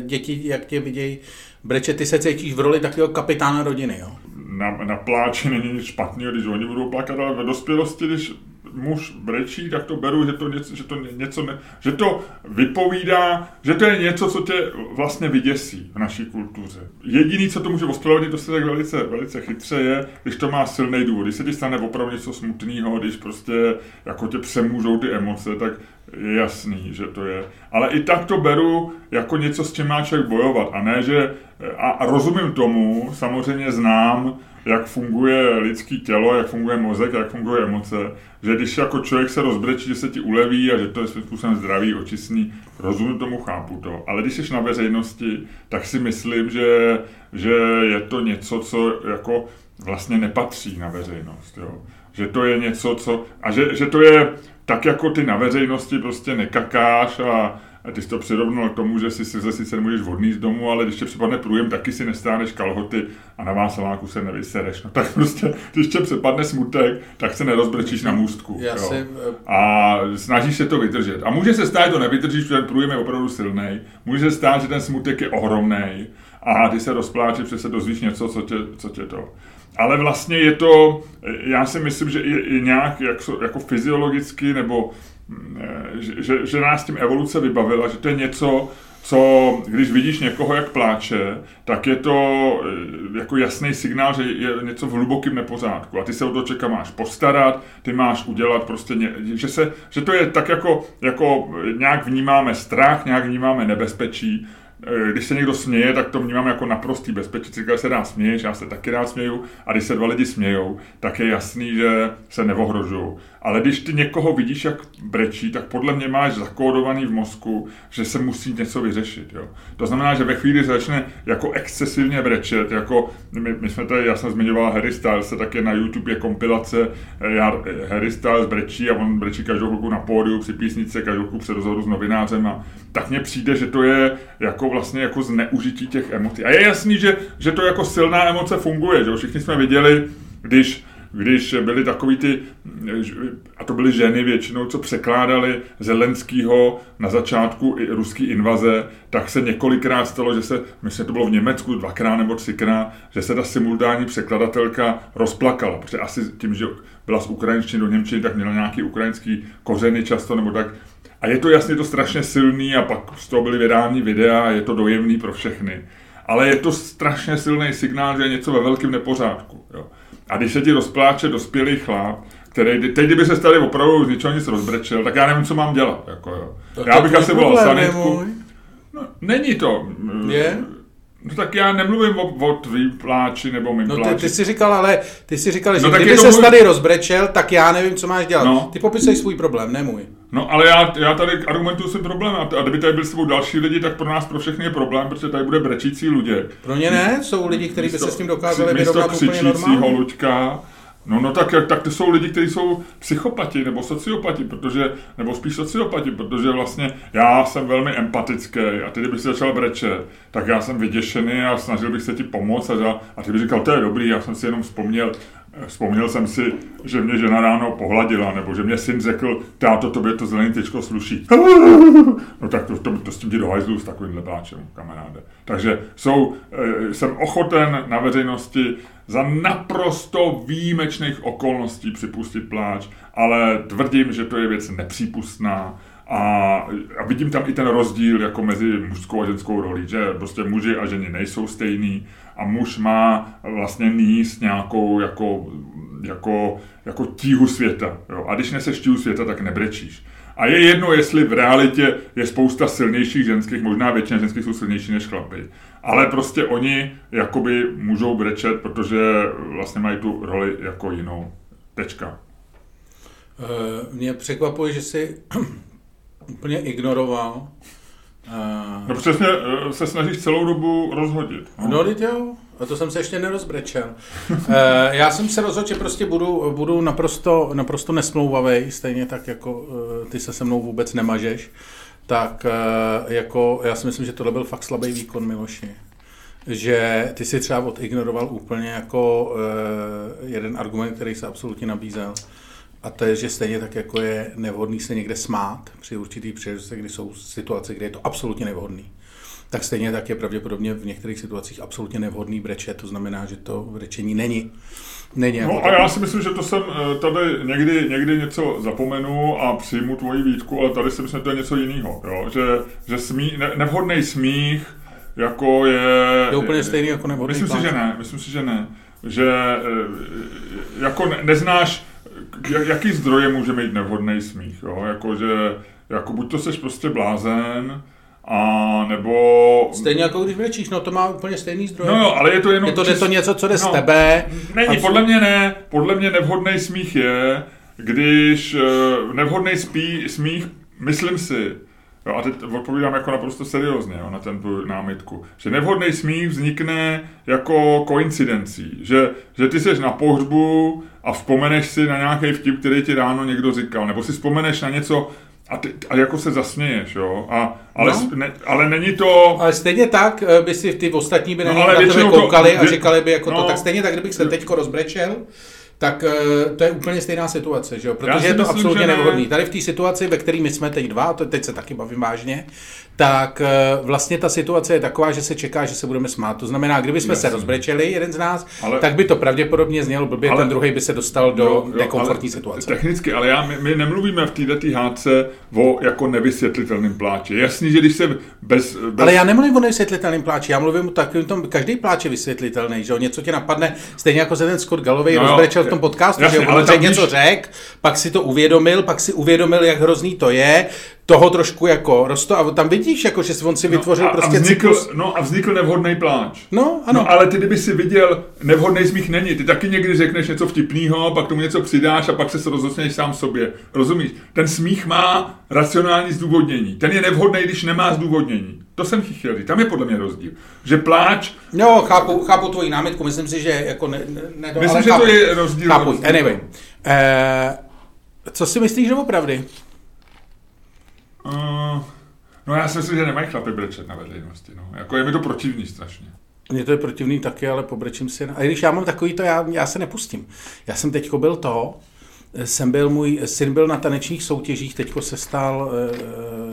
děti, jak tě vidějí breče, ty se cítíš v roli takového kapitána rodiny, jo? Na, na pláči není nic špatného, když oni budou plakat, ale ve dospělosti, když muž brečí, tak to beru, že to něco, že to něco ne, že to vypovídá, že to je něco, co tě vlastně vyděsí v naší kultuře. Jediný, co to může ospravedlnit, to se tak velice, velice chytře je, když to má silný důvod. Když se ti stane opravdu něco smutného, když prostě jako tě přemůžou ty emoce, tak je jasný, že to je. Ale i tak to beru jako něco, s čím má člověk bojovat. A ne, že... A, a rozumím tomu, samozřejmě znám, jak funguje lidský tělo, jak funguje mozek, jak funguje emoce, že když jako člověk se rozbrečí, že se ti uleví a že to je svým způsobem zdravý, očistný, rozumím tomu, chápu to. Ale když jsi na veřejnosti, tak si myslím, že, že je to něco, co jako vlastně nepatří na veřejnost. Jo. Že to je něco, co... A že, že to je tak, jako ty na veřejnosti prostě nekakáš a, a ty jsi to přirovnal k tomu, že si se sice nemůžeš vodný z domu, ale když tě připadne průjem, taky si nestáneš kalhoty a na vásaláku se nevysereš. No tak prostě, když tě připadne smutek, tak se nerozbrečíš na můstku. Já jo. Si, eh, a snažíš se to vydržet. A může se stát, že to nevydržíš, protože ten průjem je opravdu silný. Může se stát, že ten smutek je ohromný a ty se rozpláčeš, protože se dozvíš něco, co tě, co tě to. Ale vlastně je to, já si myslím, že i, i nějak jak, jako fyziologicky nebo že, že, že nás tím evoluce vybavila, že to je něco, co, když vidíš někoho, jak pláče, tak je to eh, jako jasný signál, že je něco v hlubokém nepořádku a ty se o to čeká máš postarat, ty máš udělat prostě, ně, že, se, že to je tak jako, jako nějak vnímáme strach, nějak vnímáme nebezpečí, eh, když se někdo směje, tak to vnímám jako naprostý bezpečí. Když se dá směješ, já se taky rád směju, a když se dva lidi smějou, tak je jasný, že se neohrožují. Ale když ty někoho vidíš, jak brečí, tak podle mě máš zakódovaný v mozku, že se musí něco vyřešit. Jo. To znamená, že ve chvíli začne jako excesivně brečet, jako my, my jsme tady, já jsem zmiňoval Harry Styles, tak je na YouTube je kompilace, eh, já, eh, Harry Styles brečí a on brečí každou chvilku na pódiu při písnice, každou chvilku při rozhovoru s novinářem a tak mně přijde, že to je jako vlastně jako zneužití těch emocí. A je jasný, že, že to jako silná emoce funguje, že všichni jsme viděli, když když byly takový ty, a to byly ženy většinou, co překládali Zelenskýho na začátku i ruský invaze, tak se několikrát stalo, že se, myslím, to bylo v Německu dvakrát nebo třikrát, že se ta simultánní překladatelka rozplakala, protože asi tím, že byla z ukrajinštiny do němčiny, tak měla nějaký ukrajinský kořeny často, nebo tak. A je to jasně to strašně silný a pak z toho byly vydání videa a je to dojemný pro všechny. Ale je to strašně silný signál, že je něco ve velkém nepořádku. Jo. A když se ti rozpláče dospělý chlap, který, teď kdyby se tady opravdu z ničeho nic rozbrečel, tak já nevím, co mám dělat. Jako, jo. Já bych asi volal sanitku. No, není to. Je? No tak já nemluvím o, o tvý pláči nebo mým no, pláči. Ty, ty jsi říkal, ale ty jsi říkal, že no, kdyby se můj... tady rozbrečel, tak já nevím, co máš dělat. No. Ty popisej svůj problém, ne můj. No ale já, já tady argumentuju si problém a, a kdyby tady byli s sebou další lidi, tak pro nás pro všechny je problém, protože tady bude brečící lidé. Pro ně ne, jsou lidi, kteří by se s tím dokázali vyrovnat úplně normálně. Luďka, No, no tak, tak to jsou lidi, kteří jsou psychopati nebo sociopati, protože, nebo spíš sociopati, protože vlastně já jsem velmi empatický a ty, kdybych si začal brečet, tak já jsem vyděšený a snažil bych se ti pomoct a, a ty bych říkal, to je dobrý, já jsem si jenom vzpomněl, Vzpomněl jsem si, že mě žena ráno pohladila, nebo že mě syn řekl, táto, tobě to zelený tečko sluší. No tak to, to, to s tím do hajzlu s takovýmhle pláčem, kamaráde. Takže jsou, e, jsem ochoten na veřejnosti za naprosto výjimečných okolností připustit pláč, ale tvrdím, že to je věc nepřípustná, a, a vidím tam i ten rozdíl jako mezi mužskou a ženskou rolí, že prostě muži a ženy nejsou stejný a muž má vlastně níst nějakou jako, jako, jako tíhu světa. Jo? A když neseš tíhu světa, tak nebrečíš. A je jedno, jestli v realitě je spousta silnějších ženských, možná většina ženských jsou silnější než chlapy. Ale prostě oni jakoby můžou brečet, protože vlastně mají tu roli jako jinou. Tečka. Uh, mě překvapuje, že jsi úplně ignoroval. No přesně eh, se snažíš celou dobu rozhodit. No, no jo, a to jsem se ještě nerozbrečel. uh, já jsem se rozhodl, že prostě budu, budu naprosto, naprosto nesmlouvavý, stejně tak jako uh, ty se se mnou vůbec nemažeš. Tak jako, já si myslím, že tohle byl fakt slabý výkon Miloši že ty si třeba odignoroval úplně jako jeden argument, který se absolutně nabízel. A to je, že stejně tak, jako je nevhodný se někde smát při určitý příležitosti, kdy jsou situace, kde je to absolutně nevhodný, tak stejně tak je pravděpodobně v některých situacích absolutně nevhodný brečet. To znamená, že to brečení není. není no jako a já si myslím, že to jsem eh, tady někdy, někdy něco zapomenu a přijmu tvoji výtku, ale tady si myslím, že to je něco jiného. Jo? Že, že smí, ne, nevhodný smích jako je... Je úplně stejný jako nevhodný Myslím si, že ne. Myslím si, že ne. Že eh, jako ne, neznáš jaký zdroje může mít nevhodný smích, jo? Jako, že, jako buď to seš prostě blázen, a nebo... Stejně jako když brečíš, no to má úplně stejný zdroj. No jo, ale je to jenom... Je to, čist... to něco, co jde no, z tebe. Není, podle mě ne. Podle mě nevhodný smích je, když uh, nevhodný spí, smích, myslím si, Jo, a teď odpovídám jako naprosto seriózně jo, na ten námitku. Že nevhodný smích vznikne jako koincidencí. Že, že ty jsi na pohřbu a vzpomeneš si na nějaký vtip, který ti ráno někdo říkal. Nebo si vzpomeneš na něco, a, ty, a jako se zasměješ, jo. A, ale, no. ne, ale není to... Ale stejně tak eh, by si ty ostatní by na, no, na tebe koukali to, a říkali by jako no, to. Tak stejně tak, kdybych se teďko rozbrečel, tak eh, to je úplně stejná situace, že jo? protože je to myslím, absolutně ne. nevhodný. Tady v té situaci, ve které my jsme teď dva, to teď se taky bavím vážně, tak eh, vlastně ta situace je taková, že se čeká, že se budeme smát. To znamená, kdyby jsme Jasně. se rozbrečeli, jeden z nás, ale, tak by to pravděpodobně znělo blbě, ale, ten druhý by se dostal do jo, jo, nekomfortní situace. Technicky, ale já, my, my nemluvíme v této hádce o jako nevysvětlitelném pláči. Jasný, že když se bez, bez... Ale já nemluvím o nevysvětlitelném pláči, já mluvím o takovém tom, každý pláč je vysvětlitelný, že jo? Něco tě napadne, stejně jako se ten Scott Galloway no, rozbrečel v tom podcastu, jasně, že on ale něco víš... řek, pak si to uvědomil, pak si uvědomil, jak hrozný to je, toho trošku jako rosto a tam vidíš, jako, že on si vytvořil no, a, prostě a vznikl, cyklus. No a vznikl nevhodný pláč. No, ano. No, ale ty, kdyby si viděl, nevhodný smích není. Ty taky někdy řekneš něco vtipného, pak tomu něco přidáš a pak se rozosměješ sám sobě. Rozumíš? Ten smích má racionální zdůvodnění. Ten je nevhodný, když nemá zdůvodnění. To jsem chtěl říct. Tam je podle mě rozdíl. Že pláč... No, chápu, chápu tvoji námitku. Myslím si, že jako ne, ne, ne Myslím, ale že chápu, to je rozdíl. Chápu. rozdíl. Anyway. Eh, co si myslíš doopravdy? Uh, no já si myslím, že nemají chlapy brečet na veřejnosti. No. Jako je mi to protivný strašně. Mně to je protivný taky, ale pobrečím si. A když já mám takový to, já, já se nepustím. Já jsem teďko byl to, jsem byl, můj syn byl na tanečních soutěžích, teďko se stal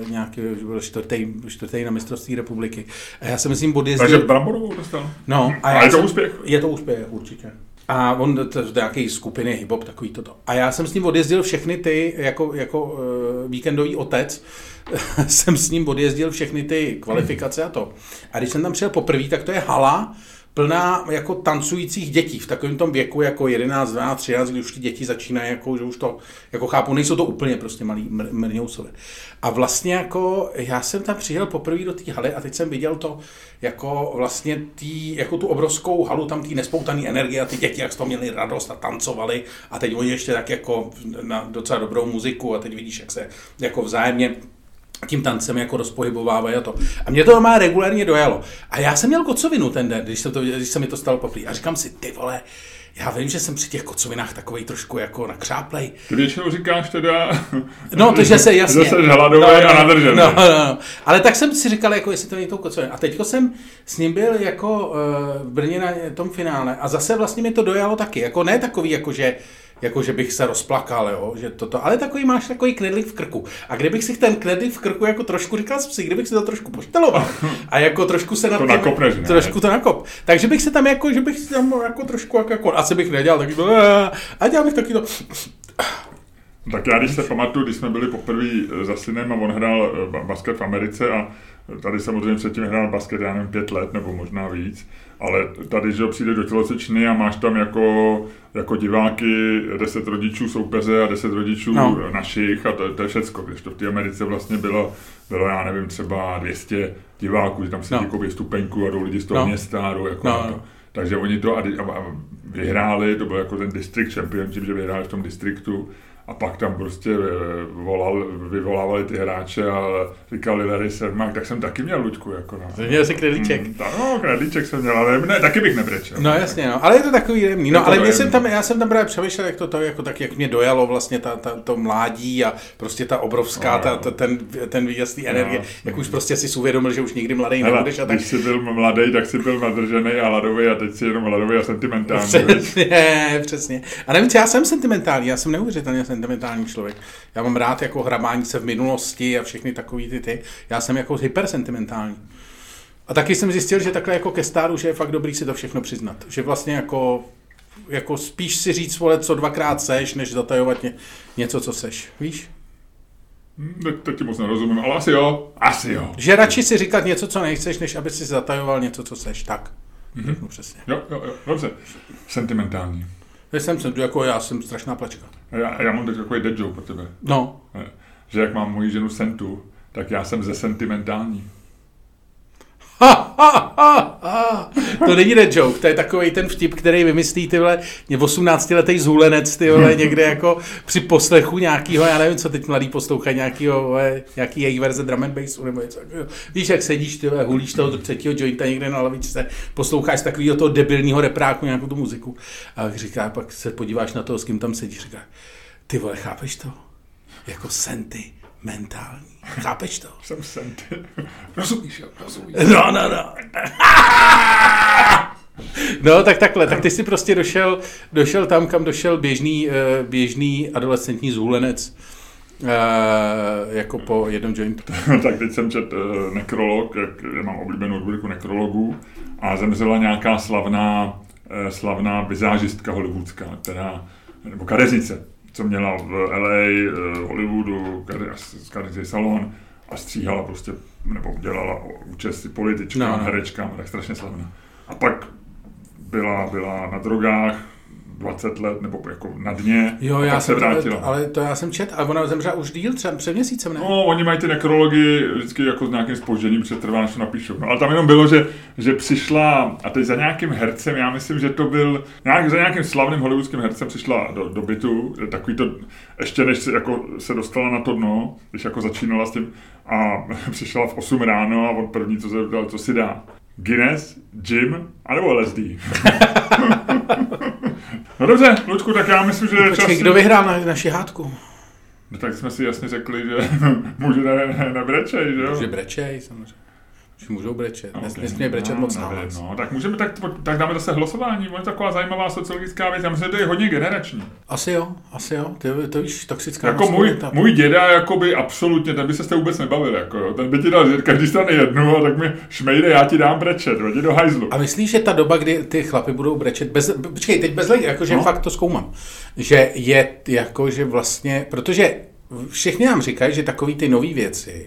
uh, nějaký, byl čtvrtý, čtvrtý na mistrovství republiky. A já jsem myslím odjezdil... Takže Bramborovou dostal? No. A, a je to jsem, úspěch? Je to úspěch, určitě. A on to, to nějaký skupiny hip-hop, takový toto. A já jsem s ním odjezdil všechny ty, jako, jako uh, víkendový otec, jsem s ním odjezdil všechny ty kvalifikace a to. A když jsem tam přijel poprvé, tak to je hala, plná jako tancujících dětí v takovém tom věku jako 11, 12, 13, kdy už ty děti začínají, jako, že už to, jako chápu, nejsou to úplně prostě malí mr- mrňousové. A vlastně jako, já jsem tam přijel poprvé do té haly a teď jsem viděl to, jako vlastně tý, jako tu obrovskou halu, tam ty nespoutaný energie a ty děti, jak z toho měli radost a tancovali a teď oni ještě tak jako na docela dobrou muziku a teď vidíš, jak se jako vzájemně tím tancem jako rozpohybovávají a to. A mě to má regulárně dojalo. A já jsem měl kocovinu ten den, když se, to, když se mi to stalo poprvé. A říkám si, ty vole, já vím, že jsem při těch kocovinách takový trošku jako nakřáplej. Ty většinou říkáš teda... No, to, že se jasně... Že jsi hladový no, a nadržený. No, no, no. Ale tak jsem si říkal, jako jestli to není tou kocovinou. A teďko jsem s ním byl jako uh, v Brně na tom finále a zase vlastně mi to dojalo taky. Jako ne takový, jako že jako že bych se rozplakal, jo, že toto, ale takový máš takový knedlík v krku. A kdybych si ten knedlík v krku jako trošku říkal si, kdybych si to trošku pošteloval a jako trošku se na to nakopneš, ne? trošku to nakop. Takže bych se tam jako, že bych si tam jako trošku jako, jako asi bych nedělal taky to, a dělal bych taky to, tak já když se pamatuju, když jsme byli poprvé za synem a on hrál basket v Americe a tady samozřejmě předtím hrál basket, já nevím, pět let nebo možná víc, ale tady, že přijde do tělocvičny a máš tam jako, jako diváky deset rodičů soupeře a deset rodičů no. našich a to, to je všecko, když to v té Americe vlastně bylo, bylo, já nevím, třeba 200 diváků, že tam sedí no. jako stupenku a jdou lidi z toho no. města a jdou jako no. to. Takže oni to a, a, vyhráli, to byl jako ten district championship, že vyhráli v tom distriktu a pak tam prostě volal, vyvolávali ty hráče a říkali Larry Sermak, tak jsem taky měl Luďku. Jako, no. Měl jsi kredlíček. Mm, no, kredlíček jsem měl, ale ne, taky bych nebrečel. No jasně, no, ale je to takový jemný. No, ale mě jsem tam, já jsem tam právě přemýšlel, jak to, to jako tak, jak mě dojalo vlastně ta, ta, to mládí a prostě ta obrovská, no, ta, ta, ten, ten výjazd energie, no, jak už prostě si uvědomil, že už nikdy mladý nebudeš. A tak... Když jsi byl mladý, tak jsi byl nadržený a hladový a teď jsi jenom hladový a sentimentální. Přesně, přesně. A nevím, já jsem sentimentální, já jsem neuvěřitelně sentimentální člověk. Já mám rád jako hrabání se v minulosti a všechny takový ty ty. Já jsem jako hypersentimentální. A taky jsem zjistil, že takhle jako ke stáru, že je fakt dobrý si to všechno přiznat. Že vlastně jako, jako spíš si říct, vole, co dvakrát seš, než zatajovat ně, něco, co seš. Víš? Hm, teď ti moc nerozumím, ale asi jo. Asi jo. Že radši si říkat něco, co nechceš, než aby si zatajoval něco, co seš. Tak. Mm-hmm. No přesně. Jo, jo, jo, dobře. Sentimentální. Já jsem, jako já jsem strašná plačka. Já, já mám teď takový dead joke pro tebe. No. Že jak mám moji ženu Sentu, tak já jsem ze sentimentální. To není dead joke, to je takový ten vtip, který vymyslí ty vole 18-letý zůlenec, ty vole, někde jako při poslechu nějakýho, já nevím, co teď mladý poslouchají, nějakýho, nějaký její verze drum and bassu nebo něco Víš, jak sedíš, ty hulíš toho třetího jointa někde na lavičce, posloucháš takového toho debilního repráku nějakou tu muziku a říká, pak se podíváš na to, s kým tam sedíš, říká, ty vole, chápeš to? Jako senty mentální. Chápeš to? Jsem senty. Rozumíš, jo? Rozumíš. No, no, no. No, tak takhle, tak ty jsi prostě došel, došel tam, kam došel běžný, běžný adolescentní zůlenec. jako po jednom jointu. tak teď jsem čet nekrolog, jak já mám oblíbenou rubriku nekrologů a zemřela nějaká slavná, slavná vizážistka hollywoodská, která, nebo kadeřnice, co měla v LA, v Hollywoodu, kadeřnický salon a stříhala prostě, nebo dělala účesty političkám, no, no. herečkám, tak strašně slavná. A pak byla, byla na drogách, 20 let, nebo jako na dně. Jo, a já se vrátila. to, ale to já jsem čet, ale ona zemřela už díl, třeba před měsícem, ne? No, oni mají ty nekrology vždycky jako s nějakým spožděním přetrvá, než to napíšou. No, ale tam jenom bylo, že, že přišla, a teď za nějakým hercem, já myslím, že to byl, nějak, za nějakým slavným hollywoodským hercem přišla do, do bytu, takový to, ještě než se, jako, se dostala na to dno, když jako začínala s tím, a přišla v 8 ráno a on první, co se dal, co si dá. Guinness, Jim, anebo LSD. no dobře, Luďku, tak já myslím, že je čas... Kdo vyhrál na, naši hádku? No tak jsme si jasně řekli, že může ne, ne, nebrečej, že jo? Že brečej, samozřejmě. Že můžou brečet. Okay. nesmí brečet no, moc nahlas. No, tak můžeme, tak, tak dáme zase hlasování, to je taková zajímavá sociologická věc, já myslím, že to je hodně generační. Asi jo, asi jo. Ty, to víš, toxická Jako můj, maskulinita. můj děda, jakoby absolutně, ten by se s tebou vůbec nebavil, jako jo. ten by ti dal každý strany jednu a tak mi šmejde, já ti dám brečet, jdi do hajzlu. A myslíš, že ta doba, kdy ty chlapy budou brečet, bez, počkej, teď bez lidi, jakože No. fakt to zkoumám, že je jako, že vlastně, protože všichni nám říkají, že takový ty nové věci,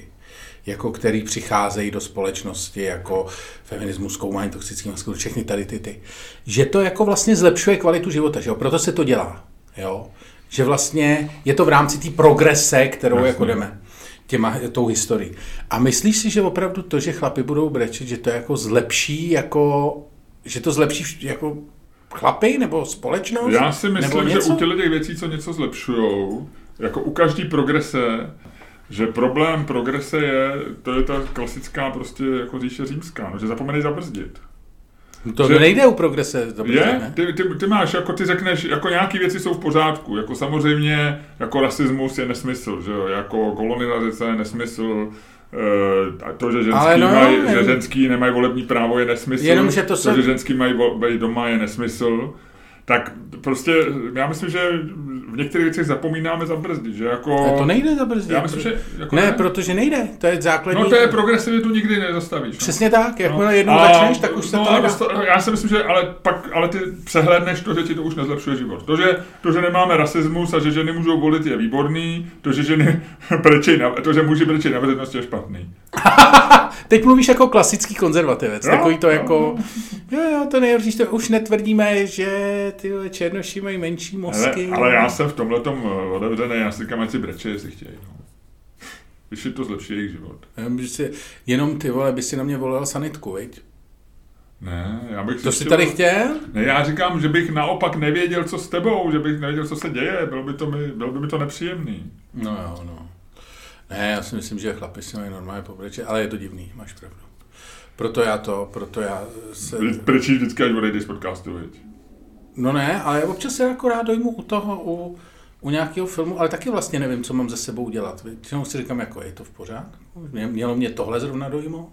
jako který přicházejí do společnosti, jako feminismus, zkoumání toxických maskulů, všechny tady ty, ty, že to jako vlastně zlepšuje kvalitu života, že jo? proto se to dělá, jo? že vlastně je to v rámci té progrese, kterou Jasně. jako jdeme těma, tou historií. A myslíš si, že opravdu to, že chlapi budou brečet, že to jako zlepší, jako, že to zlepší jako chlapy nebo společnost? Já si nebo myslím, že u těch věcí, co něco zlepšujou, jako u každý progrese, že problém progrese je, to je ta klasická prostě jako říše římská, no, že zapomenej zabrzdit. To že- nejde u progrese. Dobře, Je, ne? ty, ty, ty máš, jako ty řekneš, jako nějaký věci jsou v pořádku, jako samozřejmě, jako rasismus je nesmysl, že jo, jako kolonizace je nesmysl, eh, a to, že ženský, no, jen- že ženský nemají volební právo je nesmysl, Jenom, že to se- to, že ženský mají být doma je nesmysl, tak prostě já myslím, že v některých věcech zapomínáme zabrzdit, že jako... Ne, to nejde zabrzdit. Já myslím, že jako ne, protože nejde. To je základní. No to je progresivitu nikdy nezastavíš. No. Přesně tak, jakmile No. jednou A- začneš, tak už se no, to nedá. Já si myslím, že ale pak, ale ty přehledneš to, že ti to už nezlepšuje život. To, že, to, že nemáme rasismus a že ženy můžou volit je výborný, to, že ženy brečej na, to, že muži brečej na veřejnosti je špatný. Teď mluvíš jako klasický konzervativec, Jo, takový to jo. jako, jo, jo, to nejhorší, to už netvrdíme, že ty černoši mají menší Ale, mozky. ale já jsem v tomhle tom otevřený, já si říkám, ať si breče, jestli chtějí. No. Když je to zlepší jejich život. Si, jenom ty vole, by si na mě volil sanitku, viď? Ne, já bych To si jsi tady chtěl? Ne, já říkám, že bych naopak nevěděl, co s tebou, že bych nevěděl, co se děje, bylo by to mi, bylo by mi to nepříjemný. No jo, no. Ne, já si myslím, že chlapi si mají normálně pobreče, ale je to divný, máš pravdu. Proto já to, proto já se... Brečíš vždycky, až odejdeš z podcastu, viď? No ne, ale občas se jako rád dojmu u toho, u, u nějakého filmu, ale taky vlastně nevím, co mám ze sebou dělat. Většinou si říkám, jako je to v pořádku? Mě- Mělo mě tohle zrovna dojmo?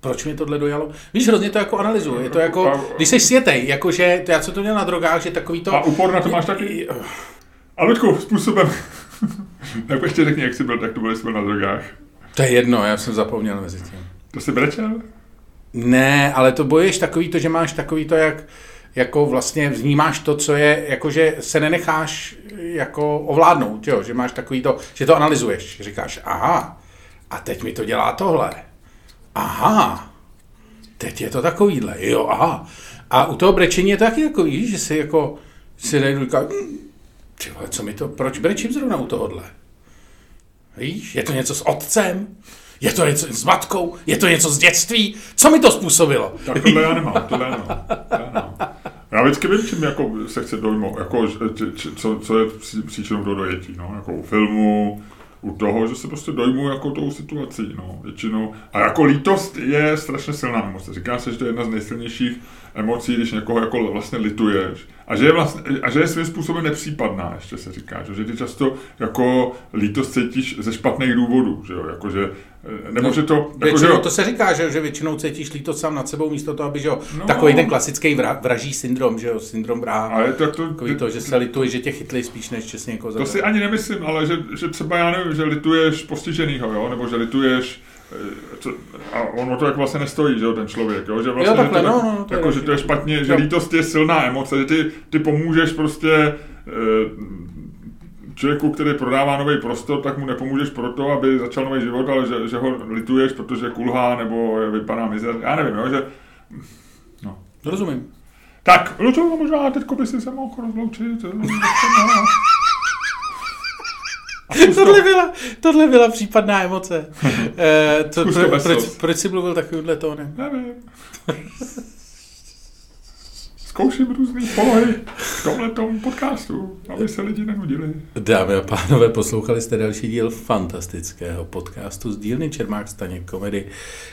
Proč mě tohle dojalo? Víš, hrozně to jako analyzuju. Je to jako, když jsi světej, jakože, to já co to měl na drogách, že takový to... A upor na to máš taky? A Luďku, způsobem. tak ještě řekni, jak jsi byl, tak to byl, jsi byl na drogách. To je jedno, já jsem zapomněl mezi tím. To jsi brečel? Ne, ale to boješ takový to, že máš takový to, jak jako vlastně vnímáš to, co je, jakože se nenecháš jako ovládnout, jo? že máš takový to, že to analyzuješ, že říkáš, aha, a teď mi to dělá tohle. Aha, teď je to takovýhle, jo, aha. A u toho brečení je to taky takový, víš, že si jako, si nejdu říká, "Hm, co mi to, proč brečím zrovna u tohohle? Víš, je to něco s otcem? Je to něco s matkou? Je to něco z dětství? Co mi to způsobilo? Tak tohle já nemám, tohle já nemám. To já, nemám. Vždycky vím, čím jako se chce dojmout, jako, č, č, co, co je pří- příčinou do dojetí, no, jako u filmu, u toho, že se prostě dojmu jako tou situací, no, většinou. A jako lítost je strašně silná emoce. Říká se, že to je jedna z nejsilnějších emocí, když někoho jako vlastně lituješ. A že je, vlastně, a že je svým způsobem nepřípadná, ještě se říká, že ty často jako lítost cítíš ze špatných důvodů, že jo, jako že, nebo No, že to, jako, že Většinou jo, to se říká, že, že většinou cítíš lítost sám nad sebou místo toho, aby, že jo, No. takový ten klasický vra, vraží syndrom, že jo, syndrom vraha. ale tak to, Takový to, že se lituje, že tě chytli spíš, než čestně někoho To zabili. si ani nemyslím, ale že, že třeba já nevím, že lituješ postiženýho, jo, nebo že lituješ eh, co, a ono to jak vlastně nestojí, že jo, ten člověk, jo, že vlastně, Jo, takhle, že to, no, no, to je jako, že taky. to je špatně, že Jo. lítost je silná emoce, že ty, ty pomůžeš prostě eh, člověku, který prodává nový prostor, tak mu nepomůžeš proto, aby začal nový život, ale že, že ho lituješ, protože kulhá nebo vypadá mizer, já nevím, jo, že Rozumím. Tak, Lučo, no možná teďko by si se mohl rozloučit. tohle, byla, tohle byla případná emoce. e, to, to pro, proč, proč jsi mluvil takovýmhle tónem? Nevím. Zkouším různé polohy v tomhletom podcastu, aby se lidi nenudili. Dámy a pánové, poslouchali jste další díl fantastického podcastu z dílny Čermák Staněk Komedy,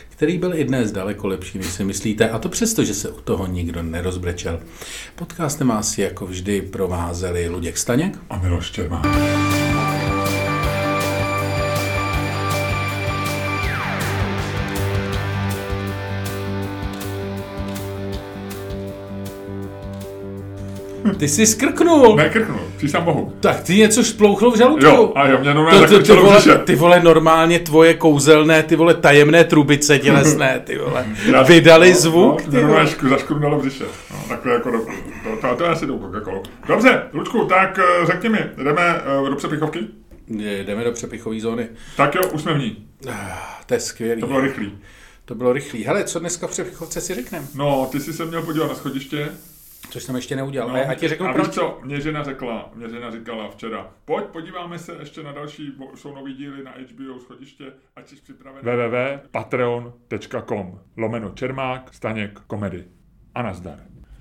který byl i dnes daleko lepší, než si myslíte, a to přesto, že se u toho nikdo nerozbrečel. Podcastem vás jako vždy provázeli Luděk Staněk A Miloš Čermák. Ty jsi skrknul! Nekrknu, přísám bohu. Tak ty něco šplouchlo v žaludku. Jo, a jo, mě jenom To, ty, vole, ty vole, normálně tvoje kouzelné, ty vole, tajemné trubice tělesné, ty vole, Já- vydali no, zvuk, No, ty vole. normálně zaškrunalo v břiše. No, takhle jako do, to, to, to je asi tou Coca-Colou. Dobře, Lučku, tak eh, řekni mi, jdeme eh, do přepichovky? Jdeme do přepichové zóny. Tak jo, už jsme v ní. Ah, To je skvělý. To bylo rychlý. To bylo rychlý. Hele, co dneska v přepichovce si řekneme? No, ty jsi se měl podívat na schodiště. Což jsem ještě neudělal. No, a ti řeknu a proč. víš co, mě žena řekla, mě žena říkala včera, pojď, podíváme se ještě na další, jsou nový díly na HBO schodiště, ať jsi připravený. www.patreon.com lomeno Čermák, Staněk, komedy. A nazdar.